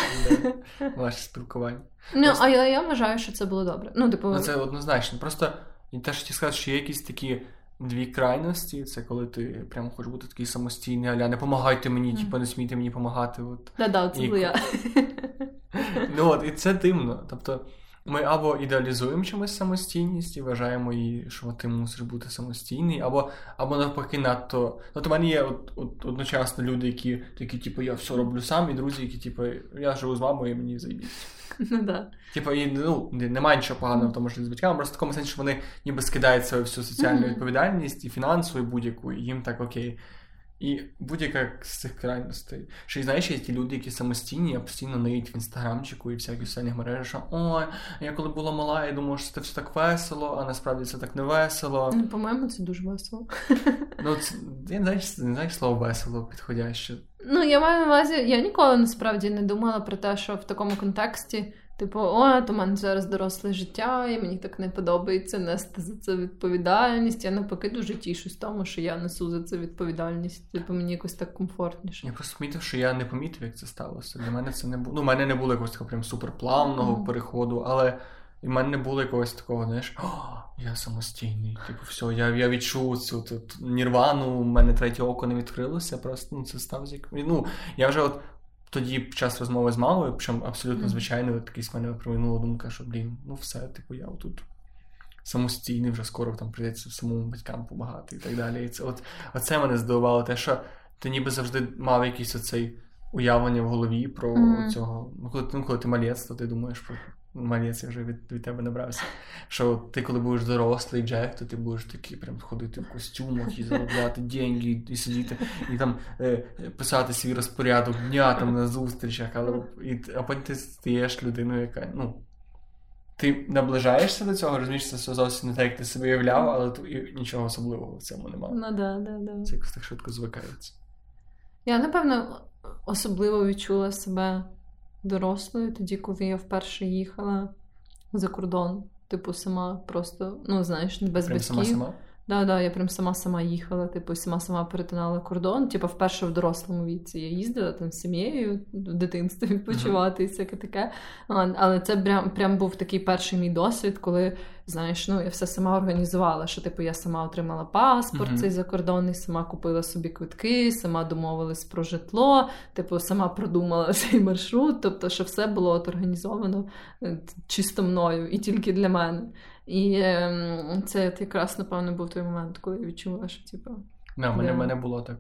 ваше спілкування. Ну, Просто... а я, я вважаю, що це було добре. Ну, типу... ну це однозначно. Просто і теж хотів сказати, що є якісь такі. Дві крайності, це коли ти прямо хочеш бути такий самостійний, аля не помагайте мені, mm. типу, не смійте мені допомагати. Да-да, це і... я. Ну от, і це дивно. Тобто, ми або ідеалізуємо чимось самостійність і вважаємо її, що ти мусиш бути самостійний, або або навпаки, надто. Ну, то в мене є от, от, одночасно люди, які такі, типу, я все роблю сам, і друзі, які, типу, я живу з мамою, і мені заїбіть. Ну, да. Типу, і ну, немає нічого поганого в тому, що з батьками, просто в такому сенсі, що вони ніби скидають свою всю соціальну відповідальність і фінансову, і будь-яку, і їм так окей. І будь-яка з цих крайностей. Ще й знаєш, є ті люди, які самостійні, а постійно наїдь в інстаграмчику і всяких соціальних мережах, що ой, я коли була мала, я думала, що це все так весело, а насправді це так не весело. Ну, по-моєму, це дуже весело. Ну, це, я не знаю слово весело підходяще. Ну, я маю на увазі, я ніколи насправді не думала про те, що в такому контексті. Типу, о, то в мене зараз доросле життя, і мені так не подобається нести за це відповідальність. Я навпаки дуже тішусь тому, що я несу за це відповідальність. Типу, мені якось так комфортніше. Я просто помітив, що я не помітив, як це сталося. Для мене це не було. Ну, у мене не було якогось такого прям суперплавного mm-hmm. переходу, але і в мене не було якогось такого, знаєш, о, я самостійний. Типу, все, я я відчув цю тут нірвану, у мене третє око не відкрилося. Просто ну, це став як... Ну, я вже от тоді під час розмови з мамою, причому абсолютно звичайно, такий якийсь мене проминула думка, що блін, ну все, типу, я тут самостійний, вже скоро там прийдеться самому батькам допомагати і так далі. І це от оце мене здивувало, те, що ти ніби завжди мав якийсь оцей уявлення в голові про mm-hmm. цього. Ну, коли, ну, коли ти малець, то ти думаєш про Малець, я вже від від тебе набрався. Що ти, коли будеш дорослий Джек, то ти будеш такий прям ходити в костюмах і заробляти деньги, і сидіти, і там е, писати свій розпорядок дня там на зустрічах, але і, а потім ти стаєш людиною, яка ну. Ти наближаєшся до цього, розумієш, це все зовсім не так, як ти себе уявляв, але тут і нічого особливого в цьому немає. Ну да, да, да. Це якось так швидко звикається. Я, напевно, особливо відчула себе дорослою, тоді, коли я вперше їхала за кордон. Типу, сама просто, ну, знаєш, без прям батьків. Сама-сама? Да, да, я прям сама-сама їхала, типу, сама-сама перетинала кордон. Типу, вперше в дорослому віці я їздила там з сім'єю в дитинстві відпочивати uh-huh. і всяке таке. Але це прям прям був такий перший мій досвід, коли знаєш, ну я все сама організувала. Що типу я сама отримала паспорт, mm-hmm. цей закордонний, сама купила собі квитки, сама домовилась про житло, типу, сама продумала цей маршрут. Тобто, що все було от організовано е, чисто мною і тільки для мене. І е, це якраз, напевно, був той момент, коли я відчула, що типу. Не, мене, мене було так.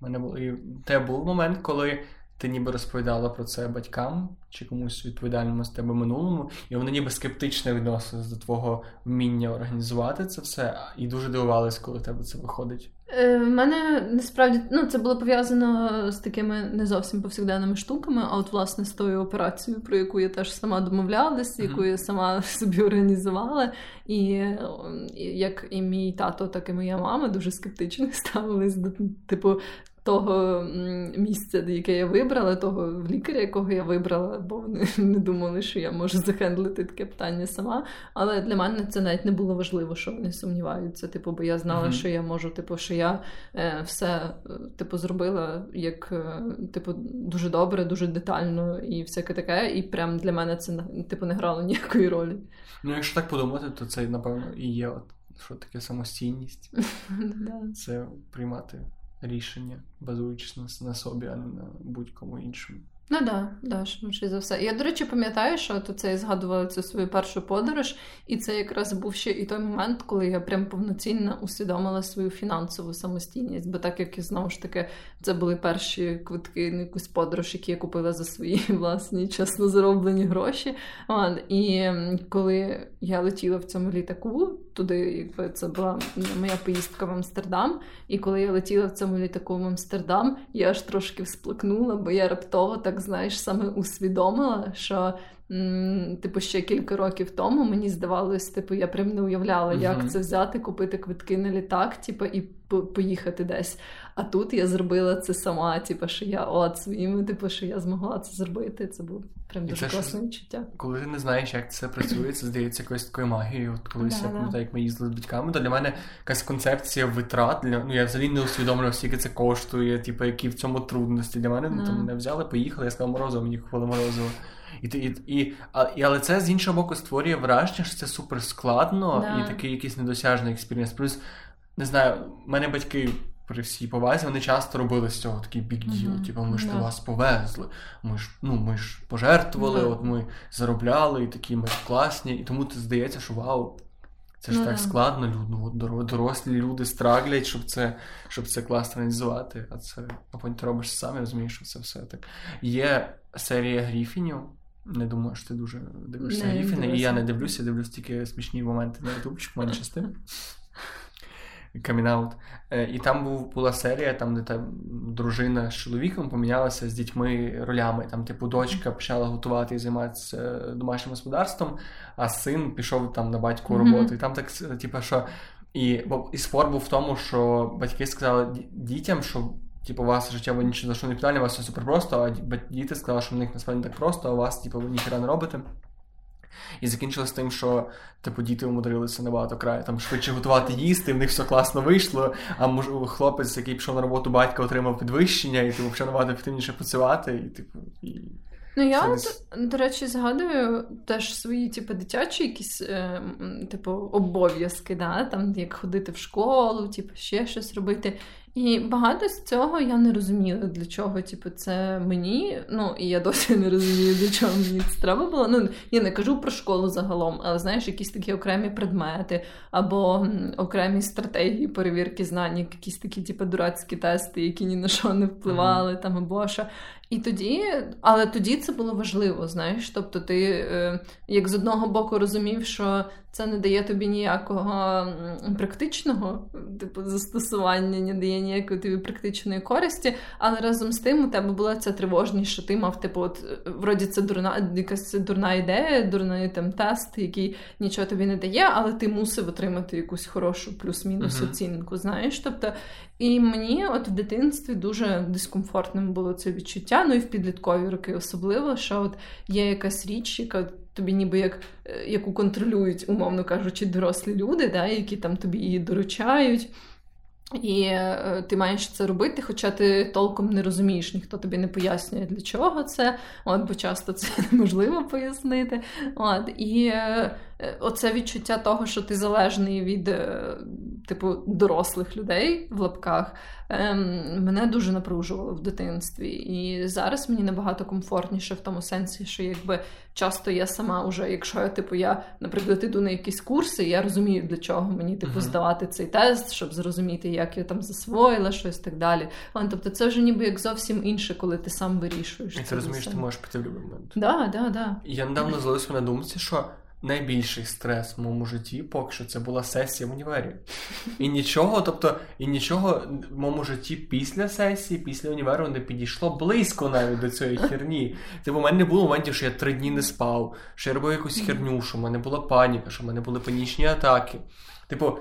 Мене було і те був момент, коли ти ніби розповідала про це батькам чи комусь відповідальному з тебе минулому, і вони ніби скептично відносились до твого вміння організувати це все, і дуже дивувались, коли в тебе це виходить. Е, в мене насправді ну, це було пов'язано з такими не зовсім повсякденними штуками, а от власне з тою операцією, про яку я теж сама домовлялася, яку я сама собі організувала. І як і мій тато, так і моя мама дуже скептично ставились до типу того місця, яке я вибрала, того лікаря, якого я вибрала, бо вони не думали, що я можу захендлити таке питання сама. Але для мене це навіть не було важливо, що вони сумніваються. Типу, бо я знала, mm-hmm. що я можу, типу, що я е, все е, типу, зробила як е, типу, дуже добре, дуже детально і всяке таке. І прям для мене це типу не грало ніякої ролі. Ну, якщо так подумати, то це напевно і є от що таке самостійність. Це приймати рішення, базуючись на, на собі, а не на будь-кому іншому. Ну да, да, швидше за все. Я, до речі, пам'ятаю, що то це я згадувала цю свою першу подорож, і це якраз був ще і той момент, коли я прям повноцінно усвідомила свою фінансову самостійність. Бо так як і знову ж таки це були перші квитки на якусь подорож, які я купила за свої власні чесно зароблені гроші. І коли я летіла в цьому літаку, туди, якби це була моя поїздка в Амстердам. І коли я летіла в цьому літаку в Амстердам, я аж трошки всплакнула, бо я раптово так знаєш саме усвідомила, що Типу, ще кілька років тому мені здавалось, типу, я прям не уявляла, як uh-huh. це взяти, купити квитки на літак, типу, і поїхати десь. А тут я зробила це сама, типу, що я от своїми, типу, що я змогла це зробити. Це було прям дуже класне відчуття. Коли ти не знаєш, як це працює, це здається якоюсь такою магією. От колись я пам'ятаю, як ми їздили з батьками, то для мене якась концепція витрат. Для ну я взагалі не усвідомлював, скільки це коштує, типу, які в цьому трудності. Для мене ну, там не взяли, поїхали, я сказав морозиво, мені купили морозиво. І, і, і, і, Але це з іншого боку створює враження, що це супер складно да. і такий якийсь недосяжний experience. Плюс, не знаю, в мене батьки. При всій повазі вони часто робили з цього такий big deal. Uh-huh. Типу, ми ж yeah. вас повезли. Ми ж ну, ми ж пожертвували, uh-huh. от ми заробляли, і такі ми класні. І тому ти здається, що вау, це ж uh-huh. так складно. Ну, дорослі люди страглять, щоб це щоб це класно організувати. А це а потім ти робиш сам і розумієш, що це все так. Є серія Гріфінів. Не думаю, що ти дуже дивишся Гріфіна, і я не дивлюся, дивлюсь тільки смішні моменти на ютубчик, мене частин. Камінаут. І там був, була серія, там, де там дружина з чоловіком помінялася з дітьми ролями. Там, типу, дочка почала готувати і займатися домашнім господарством, а син пішов там на батьку роботу. І там так, типу, що. І, бо, і спор був в тому, що батьки сказали дітям, що типу, у вас життєво нічого за що не питання, у вас все супер просто, а діти сказали, що в них насправді так просто, а у вас, типу, ви ніхера не робите. І закінчилось тим, що типу діти умудрилися набагато край там швидше готувати їсти, в них все класно вийшло. А мож, хлопець, який пішов на роботу батька, отримав підвищення, і типу, почав набагато ефективніше працювати, і типу. І... Ну, я, от, до речі, згадую теж свої, типу, дитячі якісь, е, типу, обов'язки, да? там, як ходити в школу, типу, ще щось робити. І багато з цього я не розуміла, для чого типу, це мені. Ну і я досі не розумію, для чого мені це треба було. Ну я не кажу про школу загалом, але знаєш, якісь такі окремі предмети або окремі стратегії перевірки знань, якісь такі, типу, дурацькі тести, які ні на що не впливали, mm-hmm. там або що. І тоді, але тоді це було важливо, знаєш. Тобто, ти е, як з одного боку розумів, що це не дає тобі ніякого практичного типу застосування, не дає ніякої тобі практичної користі, але разом з тим у тебе була ця тривожність, що ти мав, типу, от вроді це дурна якась дурна ідея, дурний там тест, який нічого тобі не дає, але ти мусив отримати якусь хорошу плюс-мінус uh-huh. оцінку. Знаєш, тобто, і мені от в дитинстві дуже дискомфортним було це відчуття. Ну і в підліткові роки особливо, що от є якась річ, яка тобі ніби як е, яку контролюють, умовно кажучи, дорослі люди, да, які там тобі її доручають. І е, ти маєш це робити, хоча ти толком не розумієш, ніхто тобі не пояснює, для чого це, от, бо часто це неможливо пояснити. От, І е, оце відчуття того, що ти залежний від е, типу дорослих людей в лапках, ем, мене дуже напружувало в дитинстві. І зараз мені набагато комфортніше в тому сенсі, що якби часто я сама вже, якщо я типу я, наприклад, іду на якісь курси, я розумію, для чого мені типу здавати цей тест, щоб зрозуміти, як я там засвоїла щось так далі. Тобто, це вже ніби як зовсім інше, коли ти сам вирішуєш. І ти розумієш, ти можеш піти в будь-який момент. Да, да, да. Я недавно злився на думці, що найбільший стрес в моєму житті, поки що це була сесія в універі. І нічого, тобто, і нічого в моєму житті після сесії, після універу не підійшло близько навіть до цієї херні. Типу, у мене не було моментів, що я три дні не спав, що я робив якусь херню, що в мене була паніка, що в мене були панічні атаки. Типу,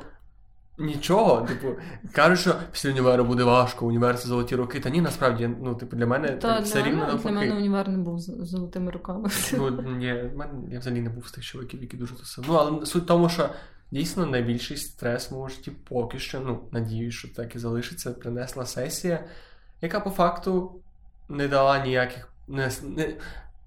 Нічого, типу, кажуть, що після універу буде важко, універ це золоті роки. Та ні, насправді, ну, типу, для мене Та, все рівно навпаки. Для мене універ не був з золотими руками. Ну, ні, мене, я взагалі не був з тих чоловіків, які дуже тусили. Ну, але суть в тому, що дійсно найбільший стрес в житті поки що, ну, надіюсь, що так і залишиться, принесла сесія, яка по факту не дала ніяких не, не,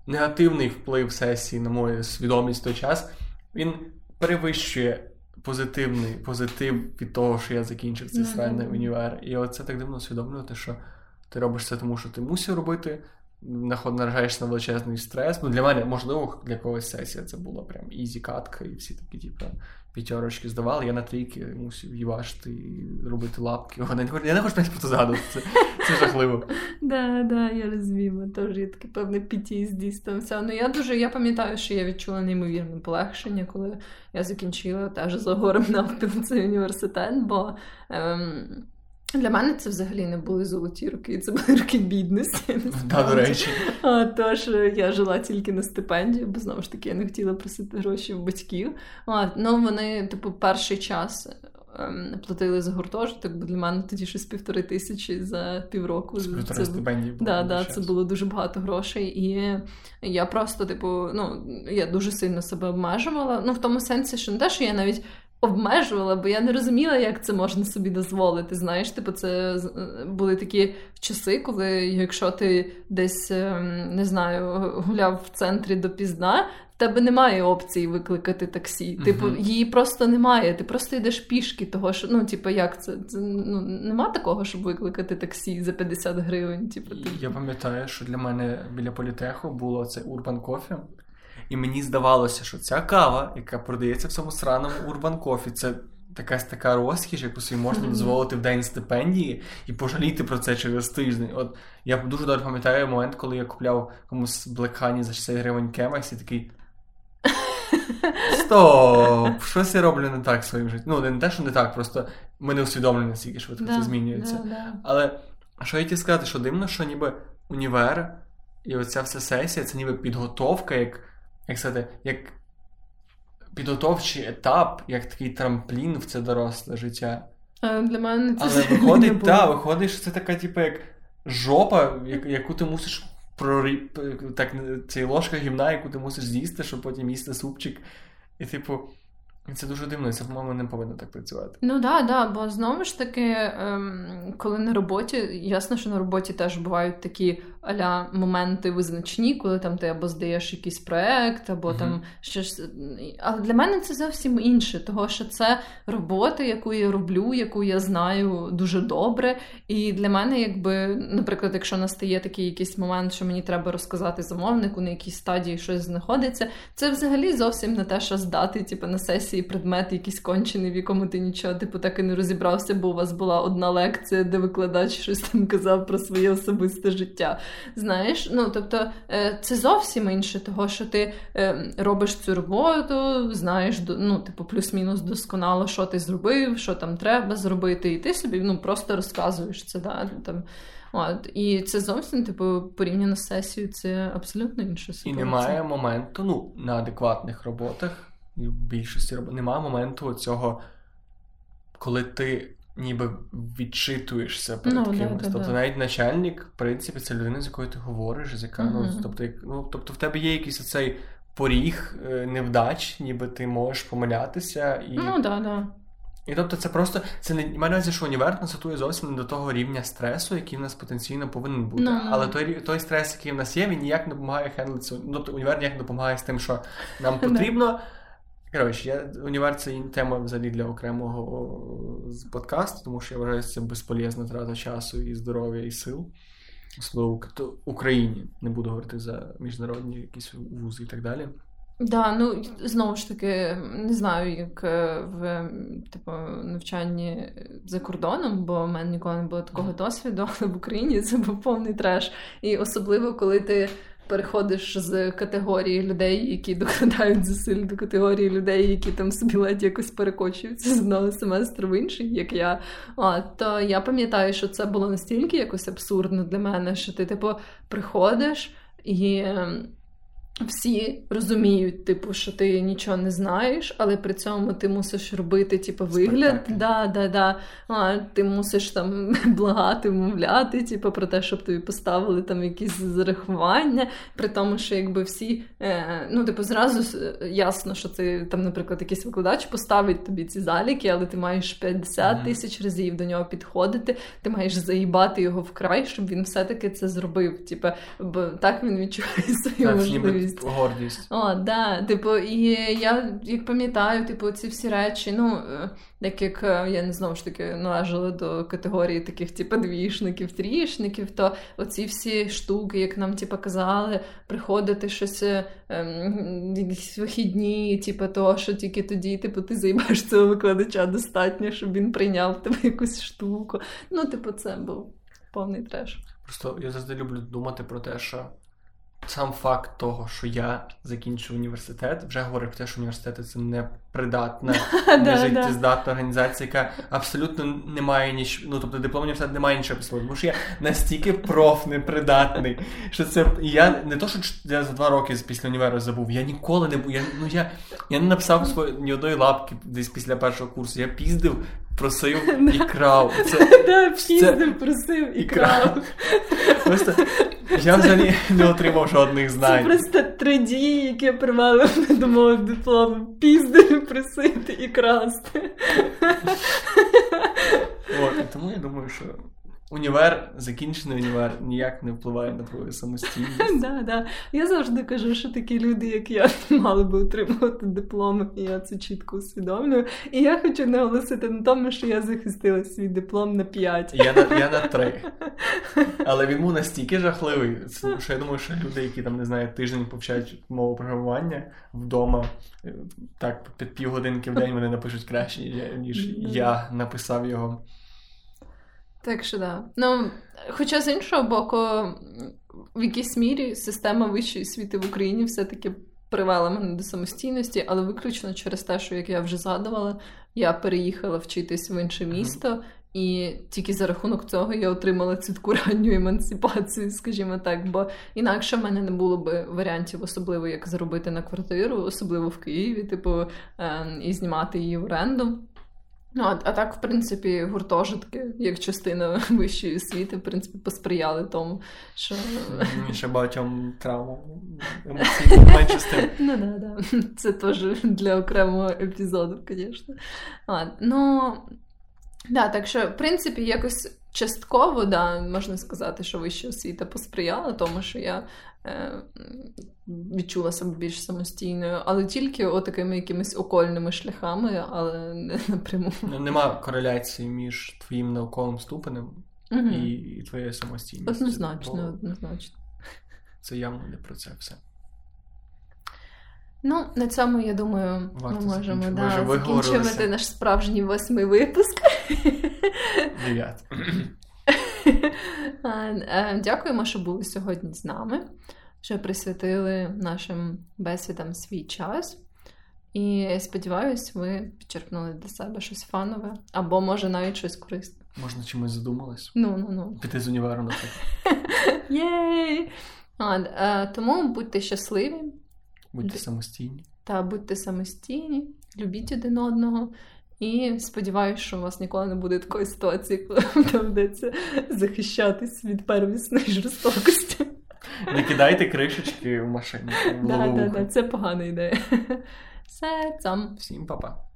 негативний вплив сесії на мою свідомість в той час. Він перевищує позитивний позитив від того, що я закінчив цей mm-hmm. сральний універ. І оце так дивно усвідомлювати, що ти робиш це тому, що ти мусив робити, наражаєшся на величезний стрес. Ну, для мене, можливо, для когось сесія це була прям easy катка, і всі такі, типу, п'ятерочки здавали. Я на трійки мусив їбашити і робити лапки. Хочу, я не хочу про це згадувати. Це, це жахливо. Да, да, я розумію. Теж є таке певне PTSD стався. Ну я дуже я пам'ятаю, що я відчула неймовірне полегшення, коли я закінчила теж з горем навпіл цей університет, бо. Ем... Для мене це взагалі не були золоті роки, це були роки бідності. Да, до речі. Тож я жила тільки на стипендію, бо знову ж таки я не хотіла просити гроші в батьків. А, Ну вони, типу, перший час ем, платили за гуртожиток, бо для мене тоді щось півтори тисячі за півроку. З півтори стипендії було. Да, да, це було дуже багато грошей. І я просто, типу, ну, я дуже сильно себе обмежувала. Ну, в тому сенсі, що не те, що я навіть обмежувала, бо я не розуміла, як це можна собі дозволити. Знаєш, типу, це були такі часи, коли якщо ти десь ем, не знаю, гуляв в центрі допізна, в тебе немає опції викликати таксі. Типу, uh її просто немає. Ти просто йдеш пішки, того що ну, типу, як це? це ну, Нема такого, щоб викликати таксі за 50 гривень. Типу, ти... Я пам'ятаю, що для мене біля політеху було це Urban Coffee. І мені здавалося, що ця кава, яка продається в цьому сраному Urban Coffee, це якась така розкіш, яку собі можна дозволити в день стипендії і пожаліти про це через тиждень. От я дуже добре пам'ятаю момент, коли я купляв комусь Black Honey за 60 гривень Кемекс і такий. Стоп! Щось я роблю не так в своїм житті. Ну, не те, що не так, просто ми не усвідомлені, наскільки швидко да, це змінюється. Да, да. Але що я хотів сказати, що дивно, що ніби універ і оця вся сесія це ніби підготовка, як як сказати, як підготовчий етап, як такий трамплін в це доросле життя. А Для мене це Але виходить, так, виходить, що це така, типу, як жопа, яку ти мусиш прорі... так, це ложка гімна, яку ти мусиш з'їсти, щоб потім їсти супчик. І, типу, це дуже дивно, це, по-моєму, не повинно так працювати. Ну так, да, да, бо знову ж таки, ем, коли на роботі, ясно, що на роботі теж бувають такі аля моменти визначні, коли там ти або здаєш якийсь проект, або uh-huh. там щось. Але для мене це зовсім інше, того що це робота, яку я роблю, яку я знаю дуже добре. І для мене, якби, наприклад, якщо настає такий якийсь момент, що мені треба розказати замовнику, на якій стадії щось знаходиться, це взагалі зовсім не те, що здати, типу, на сесії предмет якийсь кончений, в якому ти нічого, типу, так і не розібрався, бо у вас була одна лекція, де викладач щось там казав про своє особисте життя. Знаєш, ну тобто е, це зовсім інше, того, що ти е, робиш цю роботу, знаєш, ну, типу, плюс-мінус досконало, що ти зробив, що там треба зробити, і ти собі ну, просто розказуєш це. Да, там. От, І це зовсім, типу, порівняно з сесією, це абсолютно ситуація. І немає моменту, ну, на адекватних роботах, і в більшості робот, немає моменту цього, коли ти ніби відчитуєшся перед ну, кимось. Да, тобто да. навіть начальник, в принципі, це людина, з якою ти говориш, з яка, uh-huh. ну, тобто, ну, тобто в тебе є якийсь оцей поріг е, невдач, ніби ти можеш помилятися. І... Ну, да, да. І тобто це просто це не має увазі, що універ констатує зовсім не до того рівня стресу, який в нас потенційно повинен бути. No, no. Але той той стрес, який в нас є, він ніяк не допомагає хендлитися. Ну, тобто універ ніяк не допомагає з тим, що нам потрібно Коротше, я універ це тема взагалі для окремого подкасту, тому що я вважаю, що це безполезна трата часу і здоров'я, і сил. Особливо в Україні. Не буду говорити за міжнародні якісь вузи і так далі. Да, ну знову ж таки, не знаю, як е, в типу, навчанні за кордоном, бо в мене ніколи не було такого досвіду, але в Україні це був повний треш. І особливо, коли ти переходиш з категорії людей, які докладають зусиль до категорії людей, які там собі ледь якось перекочуються з одного семестру в інший, як я. А, То я пам'ятаю, що це було настільки якось абсурдно для мене, що ти, типу, приходиш і. Всі розуміють, типу, що ти нічого не знаєш, але при цьому ти мусиш робити, типу, вигляд. Да, да, да. А, Ти мусиш там благати, мовляти, типу, про те, щоб тобі поставили там якісь зарахування. При тому, що якби всі, е, ну, типу, зразу ясно, що ти там, наприклад, якийсь викладач поставить тобі ці заліки, але ти маєш 50 mm-hmm. тисяч разів до нього підходити, ти маєш заїбати його вкрай, щоб він все-таки це зробив. Типу, бо так він відчуває свою можливість гордість. Гордість. О, да. Типу, і я як пам'ятаю, типу, ці всі речі, ну, е, так як е, я не знову ж таки належала до категорії таких, типу, двішників, трішників, то оці всі штуки, як нам типу, казали, приходити щось ем, якісь вихідні, типу, того, що тільки тоді, типу, ти займаєш цього викладача достатньо, щоб він прийняв тебе якусь штуку. Ну, типу, це був повний треш. Просто я завжди люблю думати про те, що сам факт того, що я закінчив університет, вже говорить про те, що університет це непридатна, нежиттєздатна організація, яка абсолютно не має нічого. Ну тобто диплом університет не має нічого писати, тому що я настільки проф непридатний, що це я не то, що я за два роки після універу забув, я ніколи не був. Я ну я я не написав свої ні одної лапки десь після першого курсу. Я піздив. Просив і крав. Це, да, піздив, просив і крав. Просто я взагалі не отримав жодних знань. Це просто три дії, які привели до мого диплому. Піздив, просити і красти. От, Тому я думаю, що універ, закінчений універ, ніяк не впливає на твою самостійність. Да, да. Я завжди кажу, що такі люди, як я, мали би отримувати дипломи, і я це чітко усвідомлюю. І я хочу наголосити на тому, що я захистила свій диплом на 5. Я на я на 3. Але він був настільки жахливий, що я думаю, що люди, які там не знаю, тиждень повчають мову програмування вдома, так під півгодинки в день вони напишуть краще, ніж я написав його. Так що да. Ну, Хоча з іншого боку, в якійсь мірі система вищої освіти в Україні все-таки привела мене до самостійності, але виключно через те, що як я вже згадувала, я переїхала вчитись в інше місто, і тільки за рахунок цього я отримала цю ранню емансипацію, скажімо так. Бо інакше в мене не було б варіантів, особливо як заробити на квартиру, особливо в Києві, типу, ем, і знімати її в оренду. Ну, а, а так, в принципі, гуртожитки, як частина вищої освіти, в принципі, посприяли тому, що. Ще багатьом травмам емоційно менше з тим. Ну, да, да. Це теж для окремого епізоду, звісно. Ну, да, так що, в принципі, якось частково, да, можна сказати, що вища освіта посприяла тому, що я е, відчула себе більш самостійною, але тільки отакими якимись окольними шляхами, але не напряму. Ну, нема кореляції між твоїм науковим ступенем угу. і, і твоєю самостійністю. Однозначно, Бо однозначно. Це явно не про це все. Ну, на цьому, я думаю, Варто ми можемо да, закінчувати наш справжній восьмий випуск. Дев'ят. Дякуємо, що були сьогодні з нами, що присвятили нашим бесідам свій час. І сподіваюсь, ви підчерпнули для себе щось фанове, або, може, навіть щось корисне. Можна чимось задумались? Ну, ну, ну. Піти з універу, наприклад. Єй! Тому будьте щасливі. Будьте самостійні. Та будьте самостійні, любіть один одного. І сподіваюся, що у вас ніколи не буде такої ситуації, коли вам доведеться захищатись від первісної жорстокості. Не кидайте кришечки в машині. Так, так, так, це погана ідея. Все, цам. Всім па-па.